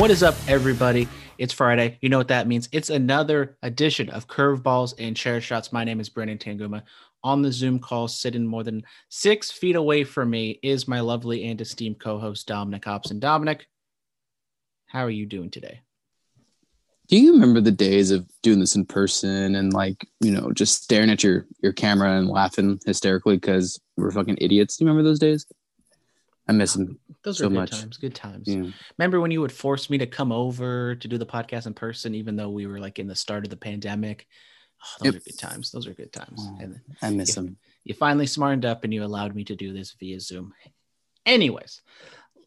What is up, everybody? It's Friday. You know what that means. It's another edition of Curveballs and Chair Shots. My name is Brendan Tanguma. On the Zoom call, sitting more than six feet away from me, is my lovely and esteemed co-host Dominic Hobson. Dominic, how are you doing today? Do you remember the days of doing this in person and like, you know, just staring at your your camera and laughing hysterically because we're fucking idiots? Do you remember those days? I miss them. Those So are good much. times. Good times. Yeah. Remember when you would force me to come over to do the podcast in person, even though we were like in the start of the pandemic? Oh, those Yep. are good times. Those are good times. Oh. And I miss Yeah. them. you finally smartened up and you allowed me to do this via Zoom. Anyways,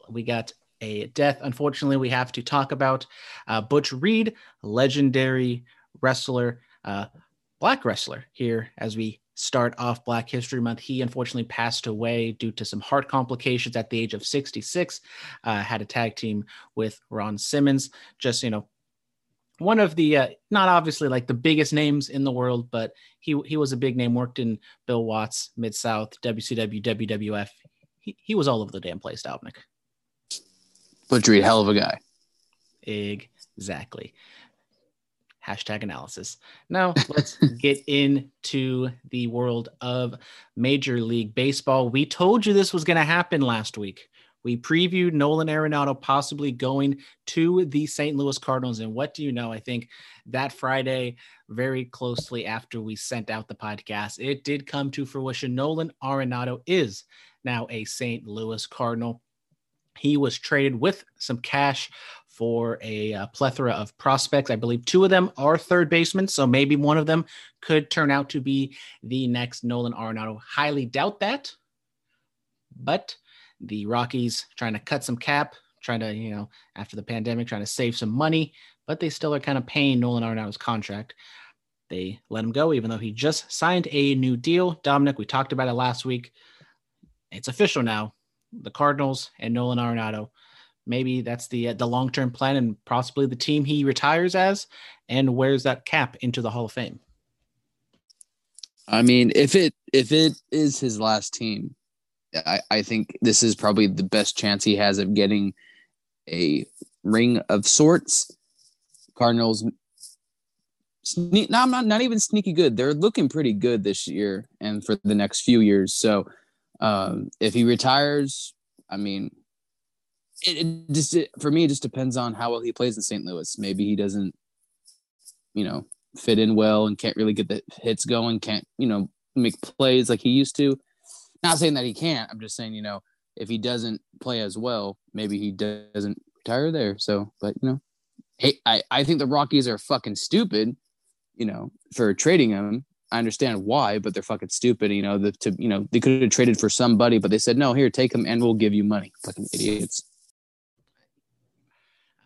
we got a death. Unfortunately, we have to talk about uh, Butch Reed, legendary wrestler, uh, black wrestler here as we start off Black History Month. He unfortunately passed away due to some heart complications at the age of 66. Uh, had a tag team with Ron Simmons. Just, you know, one of the uh, not obviously like the biggest names in the world, but he he was a big name. Worked in Bill Watts, Mid South, WCW, WWF. He, he was all over the damn place, Dominic. Butch Reed, hell of a guy. Exactly. Hashtag analysis. Now let's get into the world of Major League Baseball. We told you this was going to happen last week. We previewed Nolan Arenado possibly going to the St. Louis Cardinals. And what do you know? I think that Friday, very closely after we sent out the podcast, it did come to fruition. Nolan Arenado is now a St. Louis Cardinal. He was traded with some cash for a uh, plethora of prospects. I believe two of them are third basemen, so maybe one of them could turn out to be the next Nolan Arenado. Highly doubt that, but the Rockies trying to cut some cap, trying to you know after the pandemic, trying to save some money, but they still are kind of paying Nolan Arenado's contract. They let him go, even though he just signed a new deal. Dominic, we talked about it last week. It's official now. The Cardinals and Nolan Arenado maybe that's the the long term plan and possibly the team he retires as and wears that cap into the Hall of Fame. I mean, if it if it is his last team, I, I think this is probably the best chance he has of getting a ring of sorts. Cardinals no, I'm not not even sneaky good. They're looking pretty good this year and for the next few years. So um, if he retires, I mean, it, it just it, for me it just depends on how well he plays in St. Louis. Maybe he doesn't, you know, fit in well and can't really get the hits going. Can't you know make plays like he used to. Not saying that he can't. I'm just saying you know if he doesn't play as well, maybe he doesn't retire there. So, but you know, hey, I I think the Rockies are fucking stupid. You know, for trading him. I understand why, but they're fucking stupid. You know, the, to you know they could have traded for somebody, but they said no. Here, take him, and we'll give you money. Fucking idiots.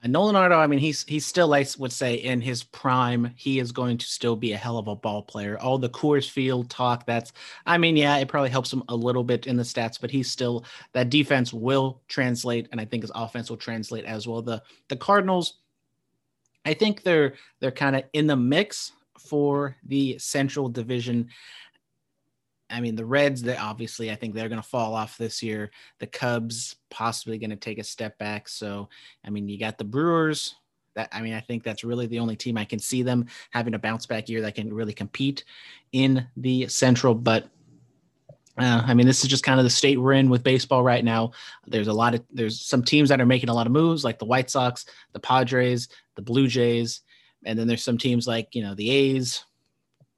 And Nolan Arenado, I mean, he's he's still, I would say, in his prime. He is going to still be a hell of a ball player. All the Coors Field talk, that's, I mean, yeah, it probably helps him a little bit in the stats, but he's still that defense will translate, and I think his offense will translate as well. The the Cardinals, I think they're they're kind of in the mix for the Central Division. I mean, the Reds, they obviously, I think they're going to fall off this year. The Cubs possibly going to take a step back. So, I mean, you got the Brewers. That I mean, I think that's really the only team I can see them having a bounce back year that can really compete in the Central. But uh, I mean, this is just kind of the state we're in with baseball right now. There's a lot of there's some teams that are making a lot of moves, like the White Sox, the Padres, the Blue Jays, and then there's some teams like you know the A's,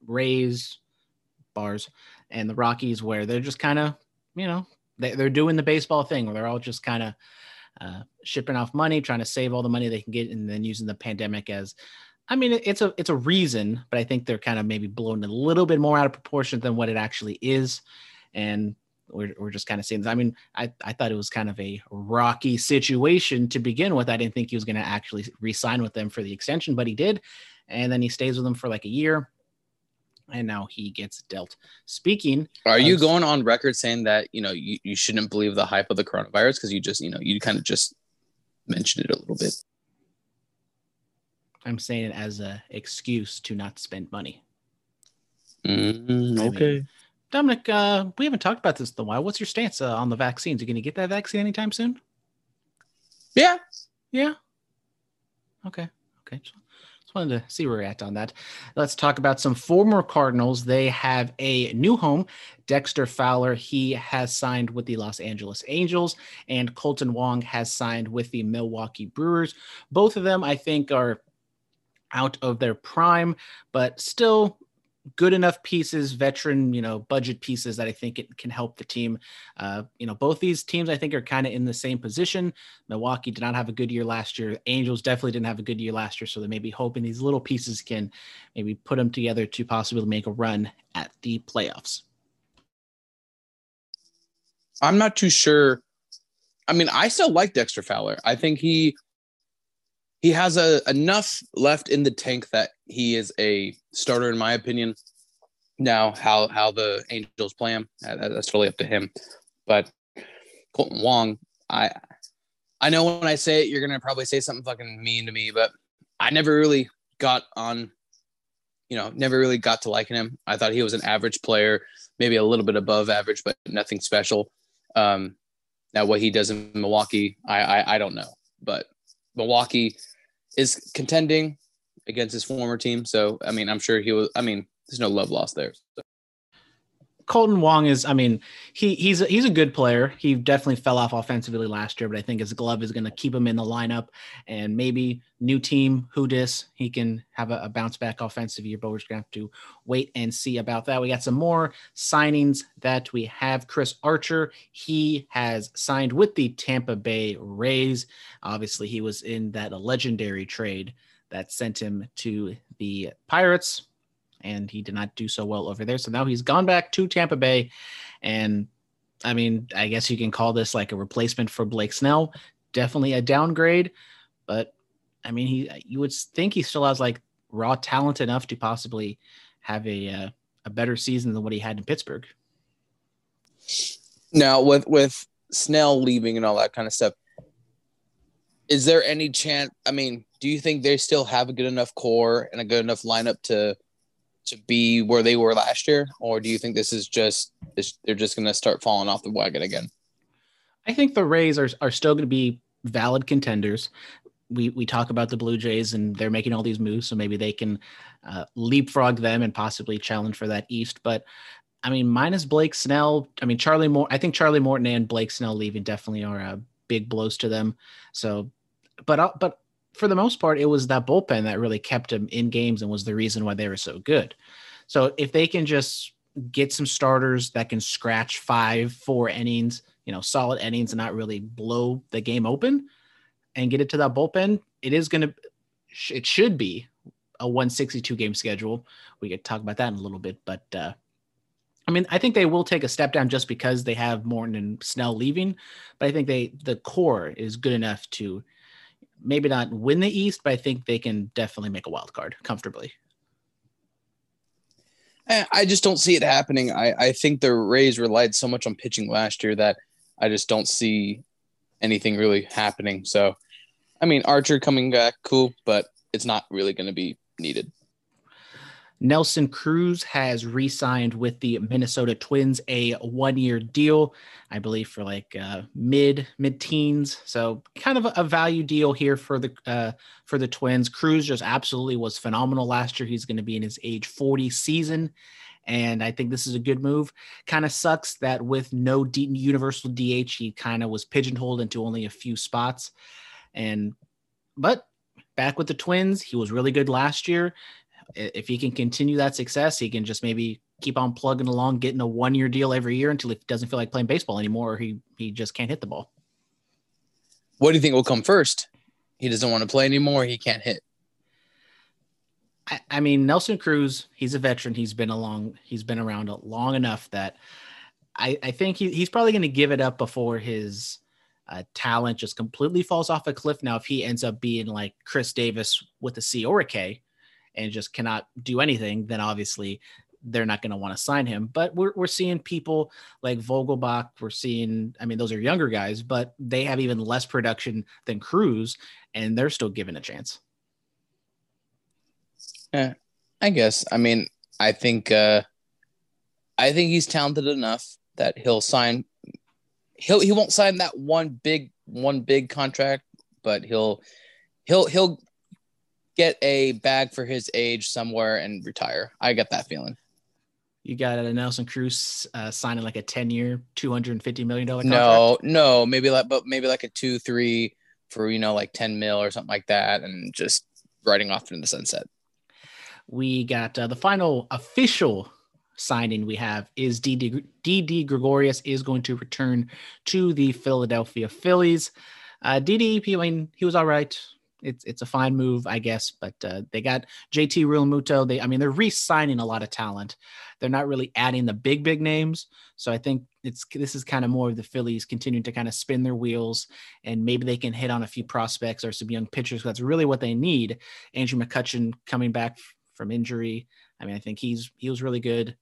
Rays, Bars, and the Rockies where they're just kind of you know they, they're doing the baseball thing where they're all just kind of uh, shipping off money, trying to save all the money they can get, and then using the pandemic as. I mean, it- it's a it's a reason, but I think they're kind of maybe blown a little bit more out of proportion than what it actually is, and we're, we're just kind of seeing. This. I mean, I I thought it was kind of a rocky situation to begin with. I didn't think he was going to actually re-sign with them for the extension, but he did, and then he stays with them for like a year. And now he gets dealt. Speaking, Are you of- going on record saying that you know you, you shouldn't believe the hype of the coronavirus because you just you know you kind of just mentioned it a little bit. I'm saying it as a excuse to not spend money. Mm, I okay. Dominic, uh, we haven't talked about this in a while. What's your stance uh, on the vaccines? Are you going to get that vaccine anytime soon? yeah. Yeah. Okay. Okay. Just wanted to see where we're at on that. Let's talk about some former Cardinals. They have a new home. Dexter Fowler, he has signed with the Los Angeles Angels, and Kolten Wong has signed with the Milwaukee Brewers. Both of them, I think, are out of their prime, but still good enough pieces, veteran, you know, budget pieces that I think it can help the team. Uh, you know, both these teams I think are kind of in the same position. Milwaukee did not have a good year last year. Angels definitely didn't have a good year last year, so they may be hoping these little pieces can maybe put them together to possibly make a run at the playoffs. I'm not too sure. I mean, I still like Dexter Fowler. I think he he has a enough left in the tank that he is a starter, in my opinion. Now, how how the Angels play him, that's totally up to him. But Kolten Wong, I I know when I say it, you're gonna probably say something fucking mean to me, but I never really got on. You know, never really got to liking him. I thought he was an average player, maybe a little bit above average, but nothing special. Um, now, what he does in Milwaukee, I, I I don't know, but Milwaukee is contending against his former team, so I mean, I'm sure he was. I mean, there's no love lost there. So. Kolten Wong is, I mean, he he's a, he's a good player. He definitely fell off offensively last year, but I think his glove is going to keep him in the lineup. And maybe new team, who dis, he can have a, a bounce back offensive year. But we're going to have to wait and see about that. We got some more signings that we have. Chris Archer, he has signed with the Tampa Bay Rays. Obviously, he was in that legendary trade that sent him to the Pirates and he did not do so well over there. So now he's gone back to Tampa Bay. And I mean, I guess you can call this like a replacement for Blake Snell. Definitely a downgrade, but I mean, he you would think he still has like raw talent enough to possibly have a uh, a better season than what he had in Pittsburgh. Now, with with Snell leaving and all that kind of stuff, is there any chance? I mean, do you think they still have a good enough core and a good enough lineup to to be where they were last year, or do you think this is just they're just going to start falling off the wagon again? I think the Rays are are still going to be valid contenders. We we talk about the Blue Jays and they're making all these moves, so maybe they can uh, leapfrog them and possibly challenge for that East. But I mean, minus Blake Snell, I mean Charlie Moore. I think Charlie Morton and Blake Snell leaving definitely are uh, big blows to them. So, but uh, but for the most part, it was that bullpen that really kept them in games and was the reason why they were so good. So if they can just get some starters that can scratch five, four innings, you know, solid innings and not really blow the game open and get it to that bullpen, it is going to, it should be a 162 game schedule. We could talk about that in a little bit, but, uh, I mean, I think they will take a step down just because they have Morton and Snell leaving, but I think they, the core is good enough to maybe not win the East, but I think they can definitely make a wild card comfortably. I just don't see it happening. I, I think the Rays relied so much on pitching last year that I just don't see anything really happening. So, I mean, Archer coming back, cool, but it's not really going to be needed. Nelson Cruz has re-signed with the Minnesota Twins a one-year deal, I believe for like uh, mid mid-teens. So kind of a, a value deal here for the uh, for the Twins. Cruz just absolutely was phenomenal last year. He's going to be in his age 40 season, and I think this is a good move. Kind of sucks that with no D- universal DH, he kind of was pigeonholed into only a few spots, and but back with the Twins, he was really good last year if he can continue that success, he can just maybe keep on plugging along, getting a one year deal every year until he doesn't feel like playing baseball anymore, or he he just can't hit the ball. What do you think will come first? He doesn't want to play anymore. He can't hit. I, I mean, Nelson Cruz, he's a veteran. He's been along, he's been around long enough that I, I think he, he's probably going to give it up before his uh, talent just completely falls off a cliff. Now, if he ends up being like Chris Davis with a C or a K, and just cannot do anything, then obviously they're not going to want to sign him. But we're we're seeing people like Vogelbach. We're seeing, I mean, those are younger guys, but they have even less production than Cruz, and they're still given a chance. Yeah, I guess. I mean, I think uh I think he's talented enough that he'll sign he'll he won't sign that one big one big contract, but he'll he'll he'll get a bag for his age somewhere and retire. I get that feeling. You got a Nelson Cruz uh, signing like a 10 year, $250 million. No, no, maybe like but maybe like a two, three for you know, like 10 mil or something like that, and just riding off into the sunset. we got uh, the final official signing we have is Didi, Didi Gregorius is going to return to the Philadelphia Phillies. Uh, Didi, I mean, he was all right. It's it's a fine move, I guess, but uh, they got JT Realmuto. They, I mean, they're re-signing a lot of talent. They're not really adding the big big names. So I think it's this is kind of more of the Phillies continuing to kind of spin their wheels, and maybe they can hit on a few prospects or some young pitchers. That's really what they need. Andrew McCutchen coming back from injury. I mean, I think he's he was really good.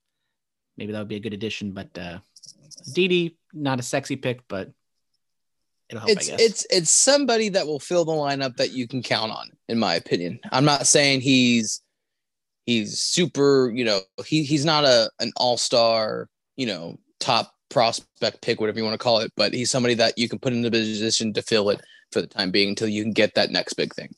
Maybe that would be a good addition, but uh Didi, not a sexy pick, but help, it's I guess. it's it's somebody that will fill the lineup that you can count on, in my opinion. I'm not saying he's he's super, you know, he he's not a an all-star, you know, top prospect pick, whatever you want to call it, but he's somebody that you can put in the position to fill it for the time being until you can get that next big thing.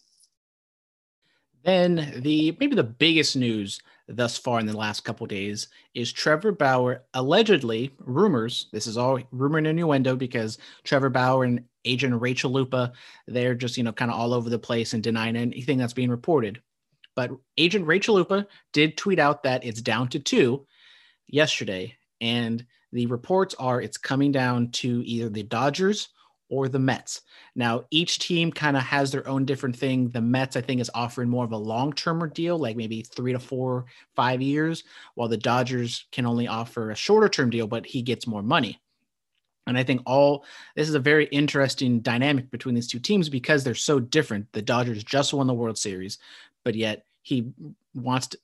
Then the maybe the biggest news thus far in the last couple days is Trevor Bauer allegedly rumors. This is all rumor and innuendo because Trevor Bauer and agent Rachel Luba they're just you know kind of all over the place and denying anything that's being reported. But agent Rachel Luba did tweet out that it's down to two yesterday, and the reports are it's coming down to either the Dodgers or the Mets. Now, each team kind of has their own different thing. The Mets, I think, is offering more of a long term deal, like maybe three to four, five years, while the Dodgers can only offer a shorter term deal, but he gets more money. And I think all this is a very interesting dynamic between these two teams because they're so different. The Dodgers just won the World Series, but yet he wants to.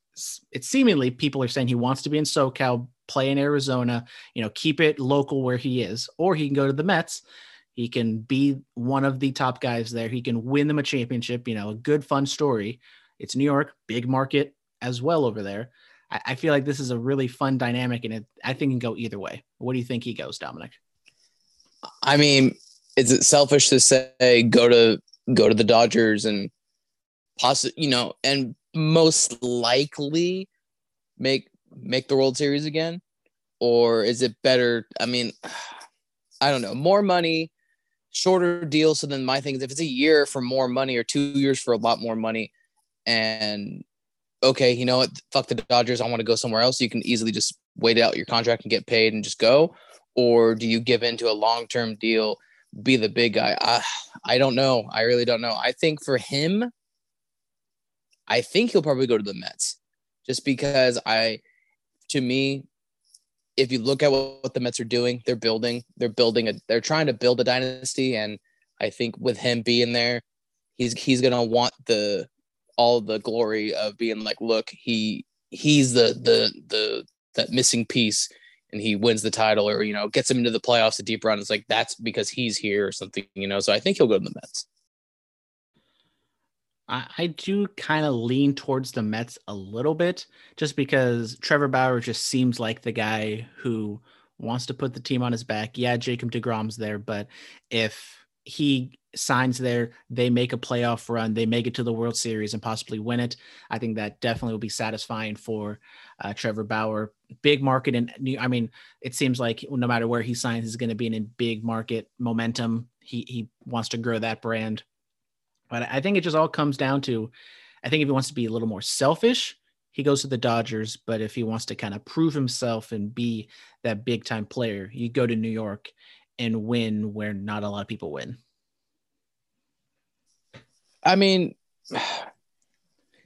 It's seemingly people are saying he wants to be in SoCal, play in Arizona, you know, keep it local where he is, or he can go to the Mets. He can be one of the top guys there. He can win them a championship. You know, a good, fun story. It's New York, big market as well over there. I, I feel like this is a really fun dynamic, and it, I think it can go either way. What do you think he goes, Dominic? I mean, is it selfish to say go to go to the Dodgers and possibly, you know, and most likely make make the World Series again? Or is it better? I mean, I don't know. More money, shorter deal. So then my thing is if it's a year for more money or two years for a lot more money, and okay, you know what? Fuck the Dodgers. I want to go somewhere else. You can easily just wait out your contract and get paid and just go. Or do you give into a long term deal, be the big guy? I, I don't know. I really don't know. I think for him, I think he'll probably go to the Mets just because I, to me, if you look at what, what the Mets are doing, they're building, they're building a, they're trying to build a dynasty. And I think with him being there, he's, he's going to want the, all the glory of being like, look, he, he's the, the, the, that missing piece and he wins the title or, you know, gets him into the playoffs, a deep run. It's like, that's because he's here or something, you know? So I think he'll go to the Mets. I, I do kind of lean towards the Mets a little bit just because Trevor Bauer just seems like the guy who wants to put the team on his back. Yeah, Jacob DeGrom's there, but if he signs there, they make a playoff run, they make it to the World Series and possibly win it. I think that definitely will be satisfying for uh, Trevor Bauer. Big market, and I mean, it seems like no matter where he signs, he's going to be in a big market momentum. He he wants to grow that brand. But I think it just all comes down to I think if he wants to be a little more selfish, he goes to the Dodgers. But if he wants to kind of prove himself and be that big time player, you go to New York and win where not a lot of people win. I mean,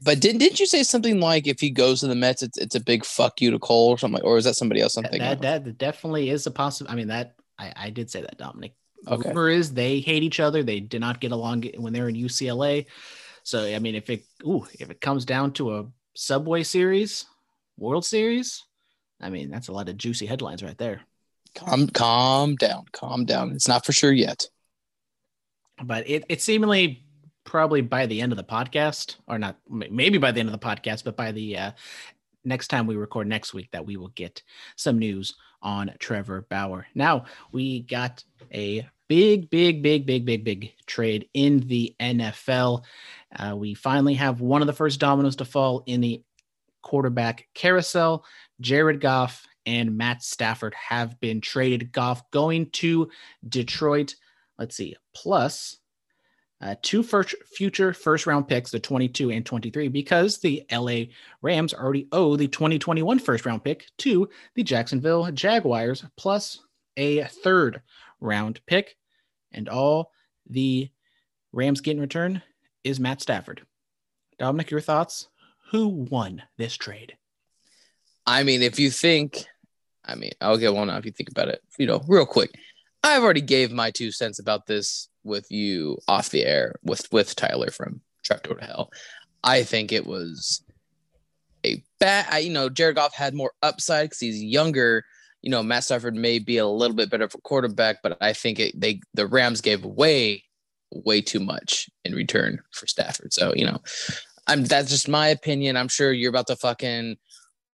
but didn't didn't you say something like if he goes to the Mets, it's it's a big fuck you to Cole or something, or is that somebody else? Something That, that definitely is a possible. I mean, that I, I did say that, Dominic. Okay. Rumor is they hate each other. They did not get along when they were in UCLA. So I mean, if it ooh, if it comes down to a Subway series, World Series. I mean, that's a lot of juicy headlines right there. Calm, calm down, calm down. It's not for sure yet. But it, it seemingly probably by the end of the podcast, or not, maybe by the end of the podcast, but by the uh, next time we record next week, that we will get some news on Trevor Bauer. Now we got a big, big, big, big, big, big trade in the NFL. Uh, we finally have one of the first dominoes to fall in the quarterback carousel. Jared Goff and Matt Stafford have been traded. Goff going to Detroit. Let's see, plus uh, two first future first round picks, the 22 and 23, because the LA Rams already owe the 2021 first round pick to the Jacksonville Jaguars, plus a third round pick. And all the Rams get in return is Matt Stafford. Dominic, your thoughts? Who won this trade? I mean, if you think, I mean, I'll get one now if you think about it, you know, real quick. I've already gave my two cents about this with you off the air with with Tyler from Trapdoor to Hell. I think it was a bad. I, you know, Jared Goff had more upside because he's younger. You know, Matt Stafford may be a little bit better for quarterback, but I think it, they the Rams gave way way too much in return for Stafford. So you know, I'm that's just my opinion. I'm sure you're about to fucking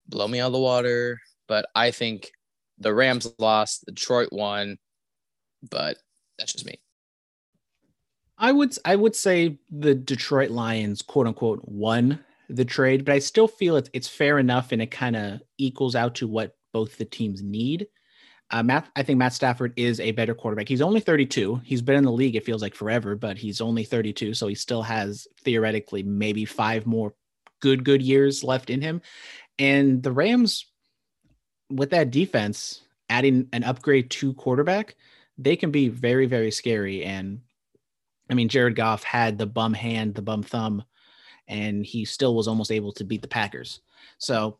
blow me out of the water, but I think the Rams lost, Detroit won, but that's just me. I would I would say the Detroit Lions quote unquote won the trade, but I still feel it's it's fair enough and it kind of equals out to what both the teams need. Uh, Matt, I think Matt Stafford is a better quarterback. He's only 32. He's been in the league, it feels like forever, but he's only 32. So he still has theoretically maybe five more good, good years left in him. And the Rams, with that defense, adding an upgrade to quarterback, they can be very, very scary. And I mean, Jared Goff had the bum hand, the bum thumb, and he still was almost able to beat the Packers. So,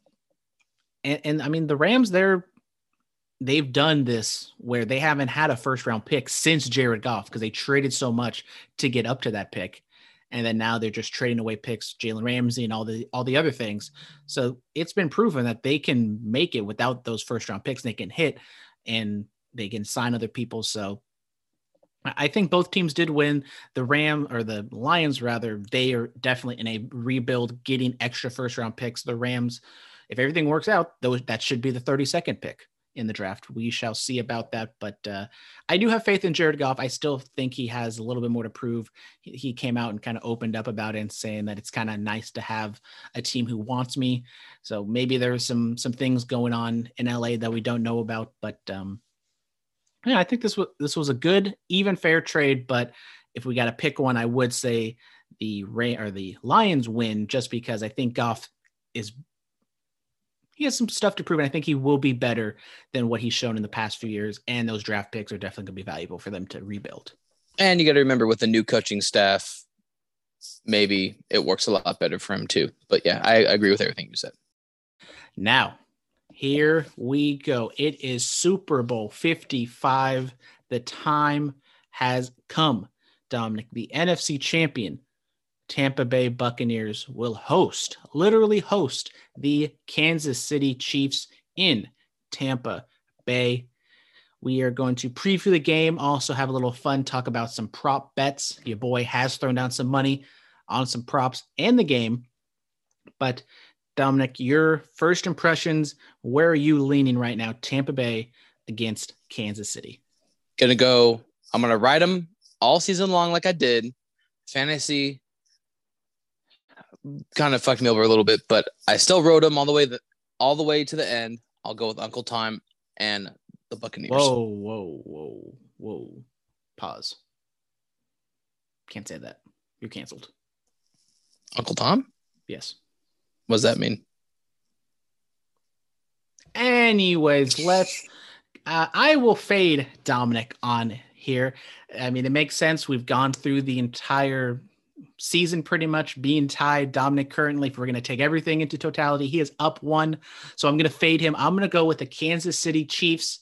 and, and I mean, the Rams, they're they've done this where they haven't had a first round pick since Jared Goff because they traded so much to get up to that pick. And then now they're just trading away picks, Jalen Ramsey and all the all the other things. So it's been proven that they can make it without those first round picks. And They can hit and they can sign other people. So I think both teams did win. The Ram or the Lions, rather, they are definitely in a rebuild, getting extra first round picks. The Rams, if everything works out, those that should be the 32nd pick in the draft. We shall see about that. But uh, I do have faith in Jared Goff. I still think he has a little bit more to prove. He, he came out and kind of opened up about it and saying that it's kind of nice to have a team who wants me. So maybe there's some some things going on in LA that we don't know about. But um, yeah, I think this was this was a good, even fair trade. But if we got to pick one, I would say the Ray or the Lions win, just because I think Goff is he has some stuff to prove, and I think he will be better than what he's shown in the past few years. And those draft picks are definitely going to be valuable for them to rebuild. And you got to remember with the new coaching staff, maybe it works a lot better for him too. But yeah, I agree with everything you said. Now, here we go. It is Super Bowl 55. The time has come. Dominic, the NFC champion, Tampa Bay Buccaneers, will host, literally host, the Kansas City Chiefs in Tampa Bay. We are going to preview the game, also have a little fun, talk about some prop bets. Your boy has thrown down some money on some props and the game. But Dominic, your first impressions, where are you leaning right now? Tampa Bay against Kansas City. Gonna go. I'm gonna ride them all season long, like I did. Fantasy kind of fucked me over a little bit, but I still rode them all the way the, all the way to the end. I'll go with Uncle Time and the Buccaneers. Whoa, whoa, whoa, whoa. Pause. Can't say that. You're canceled. Uncle Tom? Yes. What does that mean? Anyways, let's. Uh, I will fade Dominic on here. I mean, it makes sense. We've gone through the entire season pretty much being tied. Dominic currently, if we're going to take everything into totality, he is up one. So I'm going to fade him. I'm going to go with the Kansas City Chiefs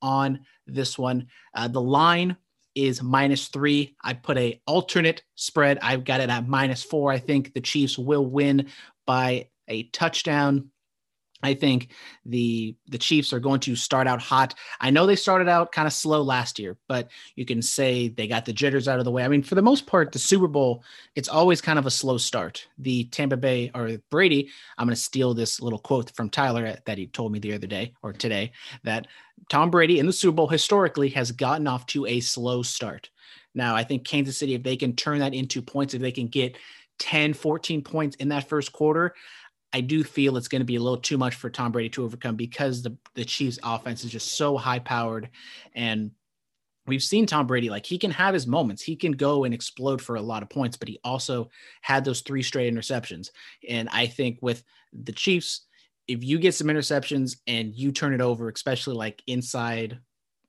on this one. Uh, the line is minus three. I put a alternate spread. I've got it at minus four. I think the Chiefs will win by a touchdown. I think the the Chiefs are going to start out hot. I know they started out kind of slow last year, but you can say they got the jitters out of the way. I mean, for the most part, the Super Bowl, it's always kind of a slow start. The Tampa Bay or Brady, I'm going to steal this little quote from Tyler that he told me the other day or today that Tom Brady in the Super Bowl historically has gotten off to a slow start. Now, I think Kansas City, if they can turn that into points, if they can get 10, 14 points in that first quarter, I do feel it's going to be a little too much for Tom Brady to overcome because the, the Chiefs offense is just so high powered. And we've seen Tom Brady, like he can have his moments. He can go and explode for a lot of points, but he also had those three straight interceptions. And I think with the Chiefs, if you get some interceptions and you turn it over, especially like inside,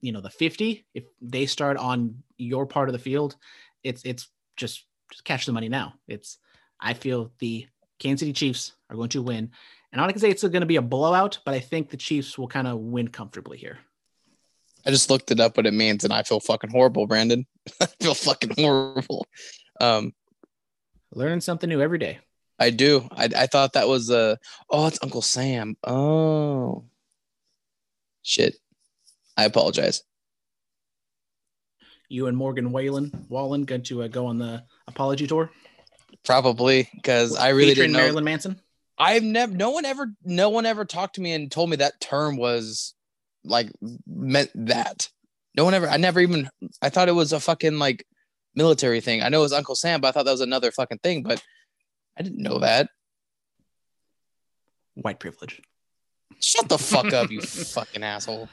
you know, the 50, if they start on your part of the field, it's it's just just catch the money now. It's I feel the Kansas City Chiefs are going to win. And I'm not going to say it's going to be a blowout, but I think the Chiefs will kind of win comfortably here. I just looked it up what it means, and I feel fucking horrible, Brandon. I feel fucking horrible. Um, Learning something new every day. I do. I, I thought that was uh oh, it's Uncle Sam. Oh, shit. I apologize. You and Morgan Whalen, Wallen going to uh, go on the apology tour. Probably because I really Featuring didn't know. Marilyn Manson. I've never. No one ever. No one ever talked to me and told me that term was like meant that. No one ever. I never even. I thought it was a fucking like military thing. I know it was Uncle Sam, but I thought that was another fucking thing. But I didn't know that. White privilege. Shut the fuck up, you fucking asshole.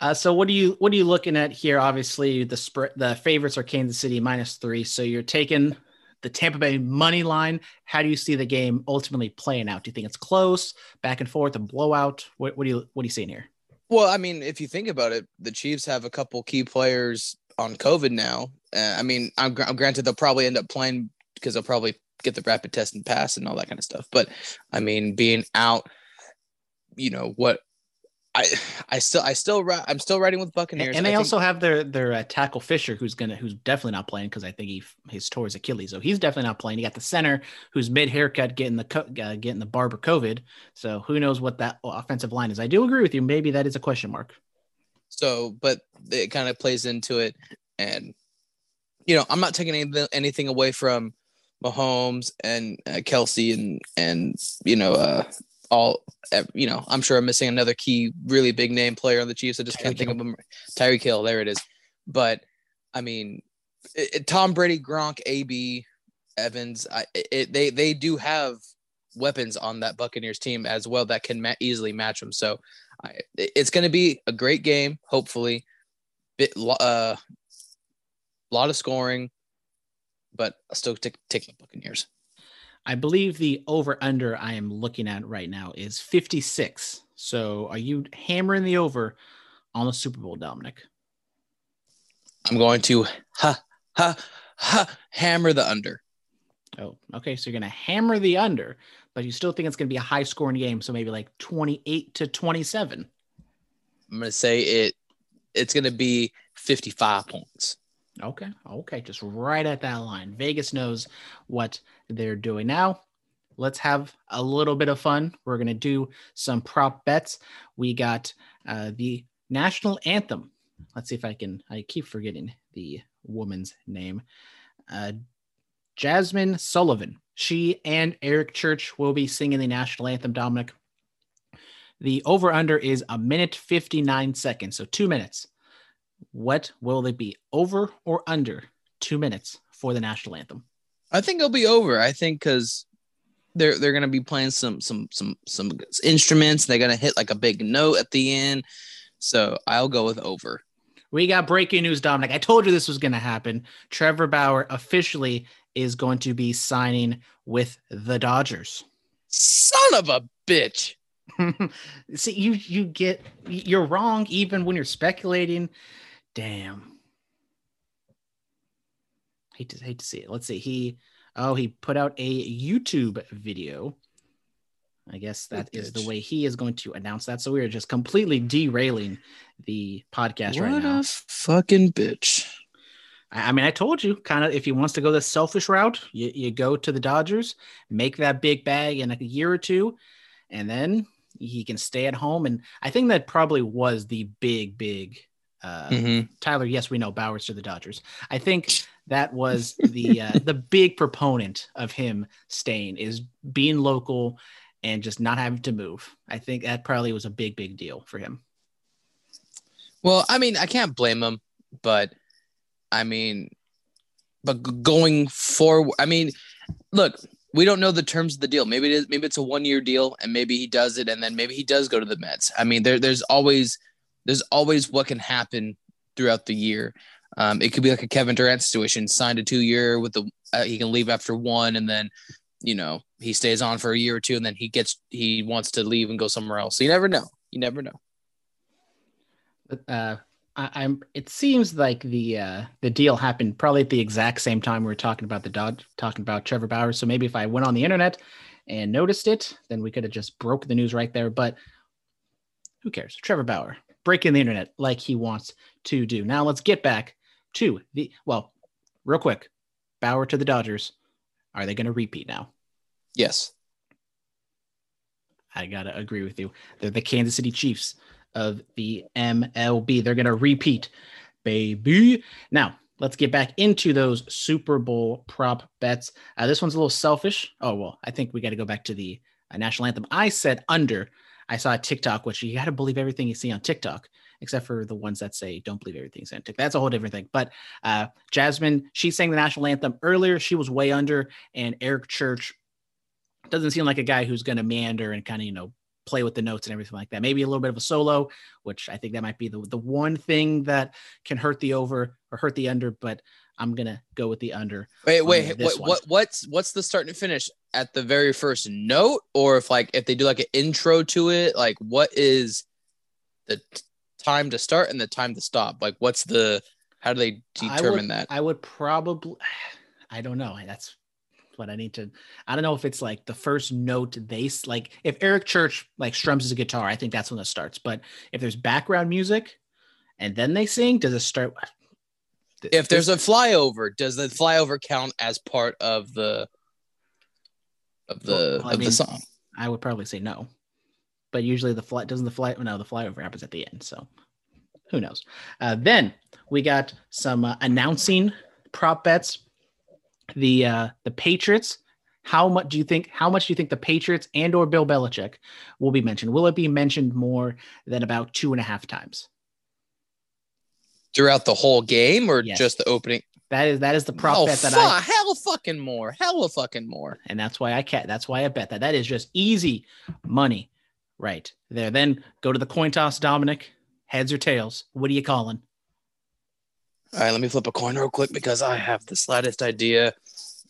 Uh, so what do you what are you looking at here? Obviously, the spread the favorites are Kansas City minus three. So you're taking the Tampa Bay money line. How do you see the game ultimately playing out? Do you think it's close, back and forth, a blowout? What, what do you what are you seeing here? Well, I mean, if you think about it, the Chiefs have a couple key players on COVID now. Uh, I mean, I'm, gr- granted they'll probably end up playing because they'll probably get the rapid test and pass and all that kind of stuff. But I mean, being out, you know what? I I still I still I'm still riding with Buccaneers. and they think- also have their their uh, tackle Fisher, who's gonna who's definitely not playing because I think he his tore his Achilles, so he's definitely not playing. You got the center who's mid haircut getting the uh, getting the barber COVID, so who knows what that offensive line is? I do agree with you. Maybe that is a question mark. So, but it kind of plays into it, and you know, I'm not taking anything, anything away from Mahomes and uh, Kelce and and you know, uh, all you know. I'm sure I'm missing another key, really big name player on the Chiefs. I just can't think of him. Tyreek Hill, there it is. But I mean, it, it- Tom Brady, Gronk, AB, Evans. I, it, they they do have weapons on that Buccaneers team as well that can ma- easily match them. So I, it's going to be a great game, hopefully. Bit uh, lot of scoring, but I still take take the Buccaneers. I believe the over under I am looking at right now is 56. So are you hammering the over on the Super Bowl, Dominic? I'm going to ha ha ha hammer the under. Oh, okay. So you're going to hammer the under, but you still think it's going to be a high scoring game. So maybe like 28 to 27. I'm going to say it. It's going to be 55 points. Okay. Okay. Just right at that line. Vegas knows what they're doing. Now, let's have a little bit of fun. We're going to do some prop bets. We got uh, the national anthem. Let's see if I can, I keep forgetting the woman's name. Uh, Jazmine Sullivan. She and Eric Church will be singing the national anthem, Dominic. The over under is a minute 59 seconds. So two minutes. What will it be? Over or under two minutes for the national anthem? I think it'll be over. I think because they're they're gonna be playing some some some some instruments. They're gonna hit like a big note at the end. So I'll go with over. We got breaking news, Dominic. I told you this was going to happen. Trevor Bauer officially is going to be signing with the Dodgers. Son of a bitch. See, you you get you're wrong even when you're speculating. Damn. Hate to hate to see it. Let's see. He oh he put out a YouTube video. I guess that is the way he is going to announce that. So we are just completely derailing the podcast right what now. a fucking bitch. I I mean, I told you, kind of, if he wants to go the selfish route, you, you go to the Dodgers, make that big bag in a year or two, and then he can stay at home, and I think that probably was the big, big. Uh, Mhm. Tyler, yes, we know Bauer's to the Dodgers. I think that was the uh, the big proponent of him staying is being local and just not having to move. I think that probably was a big, big deal for him. Well, I mean, I can't blame him, but I mean, but going forward, I mean, look, we don't know the terms of the deal. Maybe it is, maybe it's a one year deal, and maybe he does it, and then maybe he does go to the Mets. I mean, there, there's always, there's always what can happen throughout the year. Um, it could be like a Kevin Durant situation, signed a two year with the, uh, he can leave after one, and then, you know, he stays on for a year or two, and then he gets, he wants to leave and go somewhere else. So you never know. You never know. uh, I, I'm. It seems like the uh, the deal happened probably at the exact same time we were talking about the Dodge, talking about Trevor Bauer. So maybe if I went on the internet and noticed it, then we could have just broke the news right there. But who cares? Trevor Bauer breaking the internet like he wants to do. Now let's get back to the well, real quick. Bauer to the Dodgers. Are they going to repeat now? Yes. I gotta agree with you. They're the Kansas City Chiefs of the MLB. They're gonna repeat, baby. Now let's get back into those Super Bowl prop bets. Uh, this one's a little selfish. Oh well, I think we got to go back to the uh, national anthem. I said under. I saw a TikTok, which you got to believe everything you see on TikTok, except for the ones that say don't believe everything you see on TikTok. That's a whole different thing. But uh, Jazmine, she sang the national anthem earlier. She was way under, and Eric Church doesn't seem like a guy who's going to meander and kind of you know play with the notes and everything like that. Maybe a little bit of a solo, which I think that might be the the one thing that can hurt the over or hurt the under. But I'm gonna go with the under. Wait, wait, what, what, what's what's the start and finish at the very first note, or if like if they do like an intro to it, like what is the t- time to start and the time to stop? Like, what's the how do they I determine would, that? I would probably. I don't know. That's what I need to. I don't know if it's like the first note they like. If Eric Church like strums his guitar, I think that's when it starts. But if there's background music and then they sing, does it start? if there's a flyover, does the flyover count as part of the of the Well, of mean- the song? I would probably say no. But usually the flight doesn't the flight no the flyover happens at the end. So who knows? Uh, then we got some uh, announcing prop bets. The uh, the Patriots. How much do you think? How much do you think the Patriots and or Bill Belichick will be mentioned? Will it be mentioned more than about two and a half times? Throughout the whole game, or Yes. just the opening? That is that is the prop oh, bet that fu- I hell fucking more, hell fucking more. and that's why I can't. That's why I bet that. That is just easy money, right there. Then go to the coin toss, Dominic. Heads or tails? What are you calling? All right, let me flip a coin real quick because I have the slightest idea.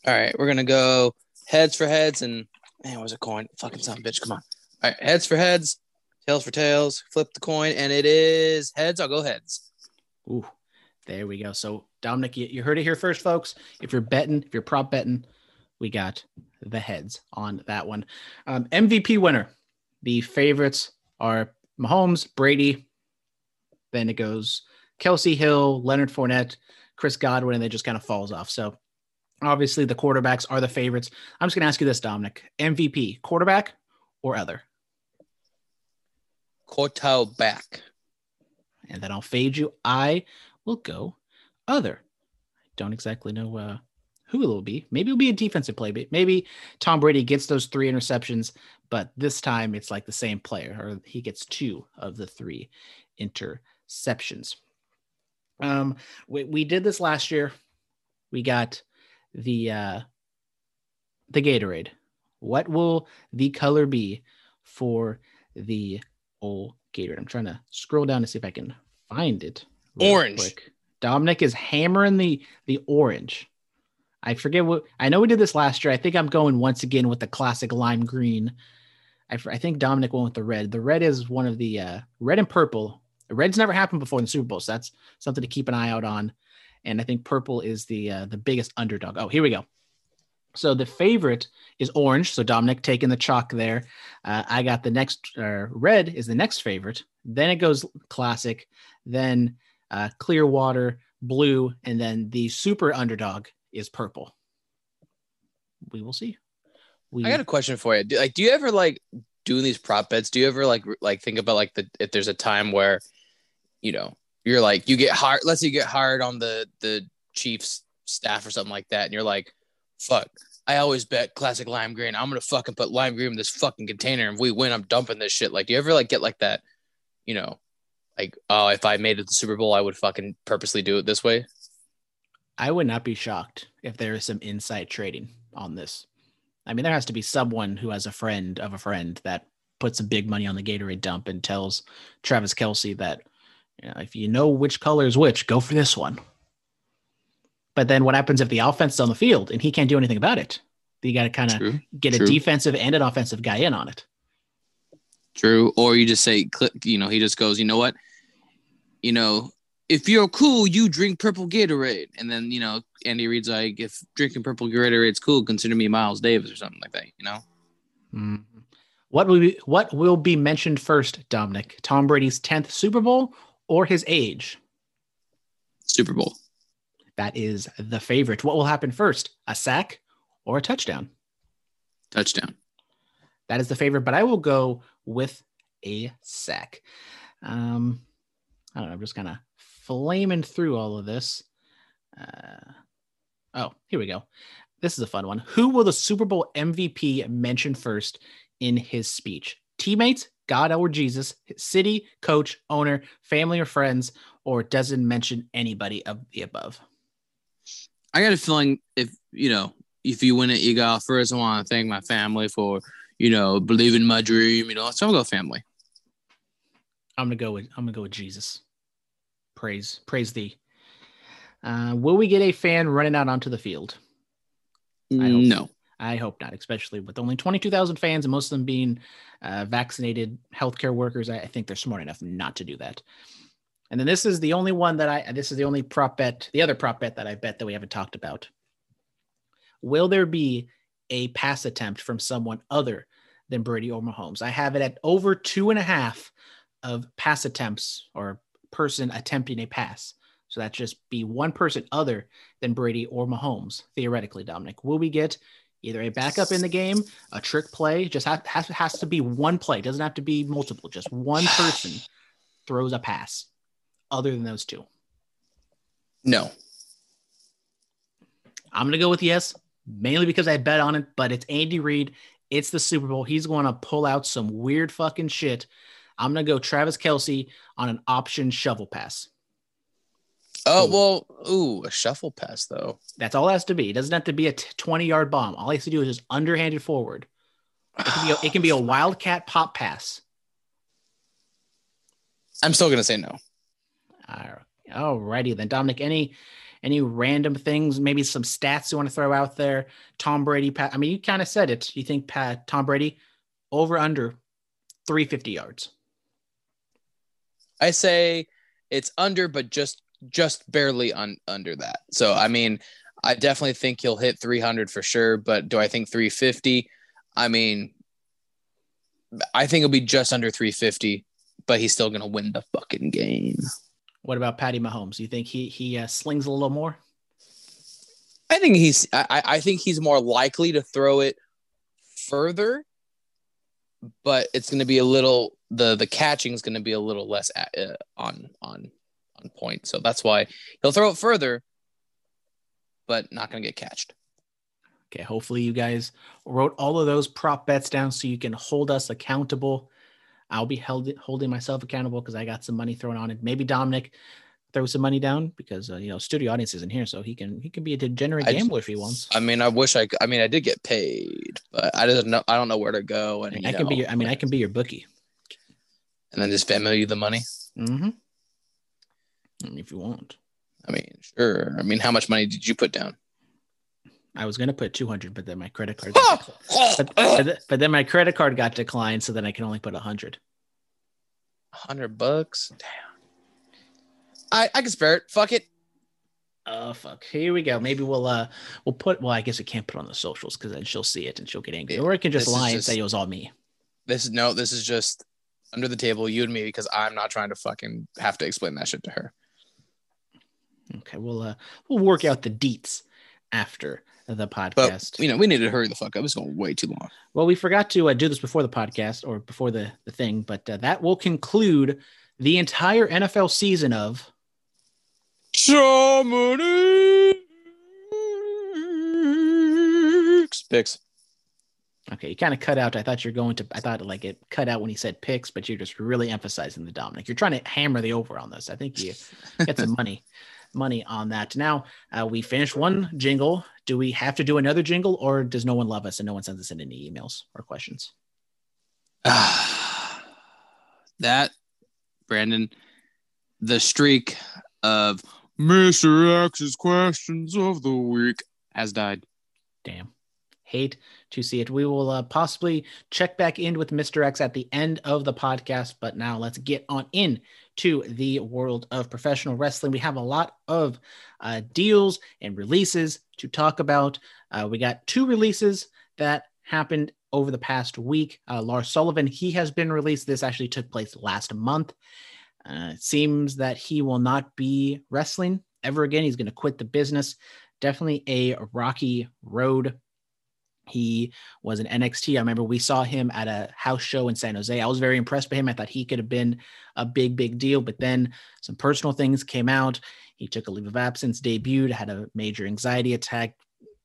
All right, we're gonna go heads for heads and man, where's a coin? Fucking son bitch, come on. All right, heads for heads, tails for tails. Flip the coin, and it is heads. I'll go heads. Ooh, there we go. So Dominic, you, heard it here first, folks. If you're betting, if you're prop betting, we got the heads on that one. Um, MVP winner. The favorites are Mahomes, Brady. Then it goes Kelce Hill, Leonard Fournette, Chris Godwin, and it just kind of falls off. So obviously the quarterbacks are the favorites. I'm just going to ask you this, Dominic: MVP, quarterback or other? Quartal back. and then I'll fade you. I will go other. I don't exactly know uh, who it will be. Maybe it'll be a defensive play. but Maybe Tom Brady gets those three interceptions, but this time it's like the same player, or he gets two of the three interceptions. Um, we, we did this last year. We got the uh, the Gatorade. What will the color be for the old Gatorade? I'm trying to scroll down to see if I can find it. Orange. Dominic is hammering the the orange. I forget what I know. We did this last year. I think I'm going once again with the classic lime green. I think Dominic went with the red. The red is one of the uh, red and purple. Red's never happened before in the Super Bowl, so that's something to keep an eye out on. And I think purple is the uh, the biggest underdog. Oh, here we go. So the favorite is orange. So Dominic taking the chalk there. Uh, I got the next red is the next favorite. Then it goes classic. Then uh, clear water, blue, and then the super underdog is purple. We will see. We I got a question for you. Do, like, do you ever like doing these prop bets, do you ever like like think about like the if there's a time where, you know, you're like you get hired, let's say you get hired on the the Chiefs staff or something like that, and you're like, fuck, I always bet classic lime green. I'm gonna fucking put lime green in this fucking container, and if we win, I'm dumping this shit. Like, do you ever like get like that, you know, like oh, if I made it to the Super Bowl, I would fucking purposely do it this way. I would not be shocked if there is some inside trading on this. I mean, there has to be someone who has a friend of a friend that puts some big money on the Gatorade dump and tells Travis Kelce that you know, if you know which color is which, go for this one. But then what happens if the offense is on the field and he can't do anything about it? You got to kind of True. get a defensive and an offensive guy in on it. True. Or you just say, click, you know, he just goes, you know what? You know, if you're cool, you drink purple Gatorade. And then, you know, Andy Reid's like, if drinking purple Gatorade's cool, consider me Miles Davis or something like that, you know? Mhm. What will be what will be mentioned first, Dominic? Tom Brady's 10th Super Bowl or his age? Super Bowl. That is the favorite. What will happen first? A sack or a touchdown? Touchdown. That is the favorite, but I will go with a sack. Um, I don't know. I'm just kind of flaming through all of this. Uh, oh, here we go. This is a fun one. Who will the Super Bowl MVP mention first in his speech? Teammates, God or Jesus, city, coach, owner, family, or friends, or doesn't mention anybody of the above? I got a feeling if, you know, if you win it, you go first. I want to thank my family for, you know, believe in my dream, you know, so I'm to go family. I'm gonna go with I'm gonna go with Jesus. Praise, praise thee. Uh, will we get a fan running out onto the field? I hope- No. I hope not, especially with only 22,000 fans and most of them being uh, vaccinated healthcare workers. I, I think they're smart enough not to do that. And then this is the only one that I, this is the only prop bet, the other prop bet that I bet that we haven't talked about. Will there be a pass attempt from someone other than Brady or Mahomes? I have it at over two and a half of pass attempts or person attempting a pass. So that just be one person other than Brady or Mahomes, theoretically, Dominic. Will we get either a backup in the game, a trick play? Just have, has, has to be one play. Doesn't have to be multiple. Just one person throws a pass other than those two. No. I'm going to go with yes, mainly because I bet on it, but it's Andy Reid. It's the Super Bowl. He's going to pull out some weird fucking shit. I'm going to go Travis Kelce on an option shovel pass. Oh Ooh. well, ooh, a shuffle pass though. That's all it has to be. It doesn't have to be a 20 yard bomb. All he has to do is just underhanded forward. It can be a, it can be a wildcat pop pass. I'm still gonna say no. All righty then, Dominic. Any any random things? Maybe some stats you want to throw out there? Tom Brady. Pat. I mean, you kind of said it. You think Pat Tom Brady over under 350 yards? I say it's under, but just just barely un, under that. So I mean, I definitely think he'll hit 300 for sure. But do I think 350? I mean, I think it'll be just under 350, but he's still gonna win the fucking game. What about Patty Mahomes? You think he he uh, slings a little more? I think he's I, I think he's more likely to throw it further, but it's going to be a little the the catching is going to be a little less at, uh, on on on point. So that's why he'll throw it further, but not going to get catched. Okay, hopefully you guys wrote all of those prop bets down so you can hold us accountable. I'll be held holding myself accountable because I got some money thrown on it. Maybe Dominic throw some money down because uh, you know studio audience isn't here, so he can he can be a degenerate I just- gambler if he wants. I mean, I wish I. I mean, I did get paid, but I don't know. I don't know where to go, and I, you I can be your, I mean I can be your bookie. and then just Venmo you the money. Mm-hmm. If you want. I mean, sure. I mean, how much money did you put down? I was gonna put 200, but then my credit card got but, but, but then my credit card got declined, so then I can only put 100. Hundred bucks. Damn. I I can spare it. Fuck it. Oh fuck! Here we go. Maybe we'll uh we'll put well I guess we can't put on the socials because then she'll see it and she'll get angry, or it can just this lie and just- say it was all me. This is no. This is just under the table, you and me, because I'm not trying to fucking have to explain that shit to her. Okay, we'll uh we'll work out the deets after the But podcast. you know, we needed to hurry the fuck up. It's going way too long. Well, we forgot to uh, do this before the podcast or before the, the thing, but uh, that will conclude the entire NFL season of Dominic picks. Okay, you kind of cut out. I thought you're going to. I thought like it cut out when he said picks, but you're just really emphasizing the Dominic. You're trying to hammer the over on this. I think you get some money, money on that. Now uh, we finished one jingle. Do we have to do another jingle, or does no one love us and no one sends us in any emails or questions? that Brandon, the streak of Mr. X's questions of the week has died. Damn. Hate to see it. We will uh, possibly check back in with Mr. X at the end of the podcast, but now let's get on in to the world of professional wrestling. We have a lot of uh, deals and releases to talk about. Uh, we got two releases that happened over the past week. Uh, Lars Sullivan, he has been released. This actually took place last month. Uh, it seems that he will not be wrestling ever again. He's going to quit the business. Definitely a rocky road. He was an NXT. I remember we saw him at a house show in San Jose. I was very impressed by him. I thought he could have been a big, big deal, but then some personal things came out. He took a leave of absence, debuted, had a major anxiety attack,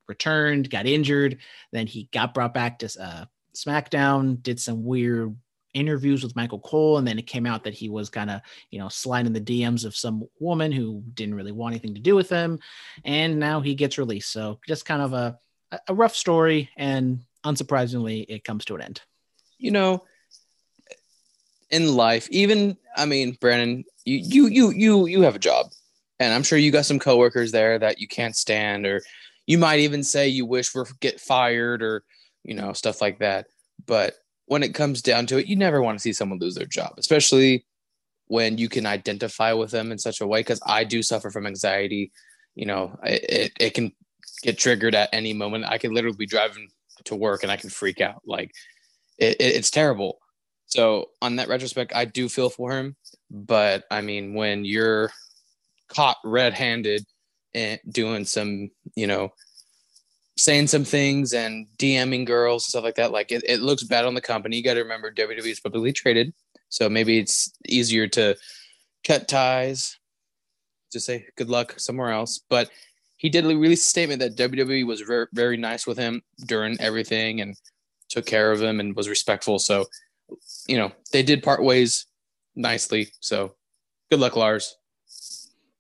returned, got injured. Then he got brought back to uh, SmackDown, did some weird interviews with Michael Cole, and then it came out that he was kind of, you know, sliding the DMs of some woman who didn't really want anything to do with him, and now he gets released. So just kind of a a rough story, and unsurprisingly, it comes to an end. You know, in life, even I mean, Brandon, you you you you you have a job, and I'm sure you got some coworkers there that you can't stand, or you might even say you wish were get fired, or you know stuff like that. But when it comes down to it, you never want to see someone lose their job, especially when you can identify with them in such a way. Because I do suffer from anxiety. You know, it, it, it can get triggered at any moment. I could literally be driving to work and I can freak out. Like it, it, it's terrible. So on that retrospect, I do feel for him. But I mean, when you're caught red-handed and doing some, you know, saying some things and DMing girls and stuff like that, like it, it looks bad on the company. You got to remember WWE is publicly traded, so maybe it's easier to cut ties, Just say good luck somewhere else. But he did release a statement that WWE was very, very nice with him during everything and took care of him and was respectful. So, you know, they did part ways nicely. So, good luck, Lars.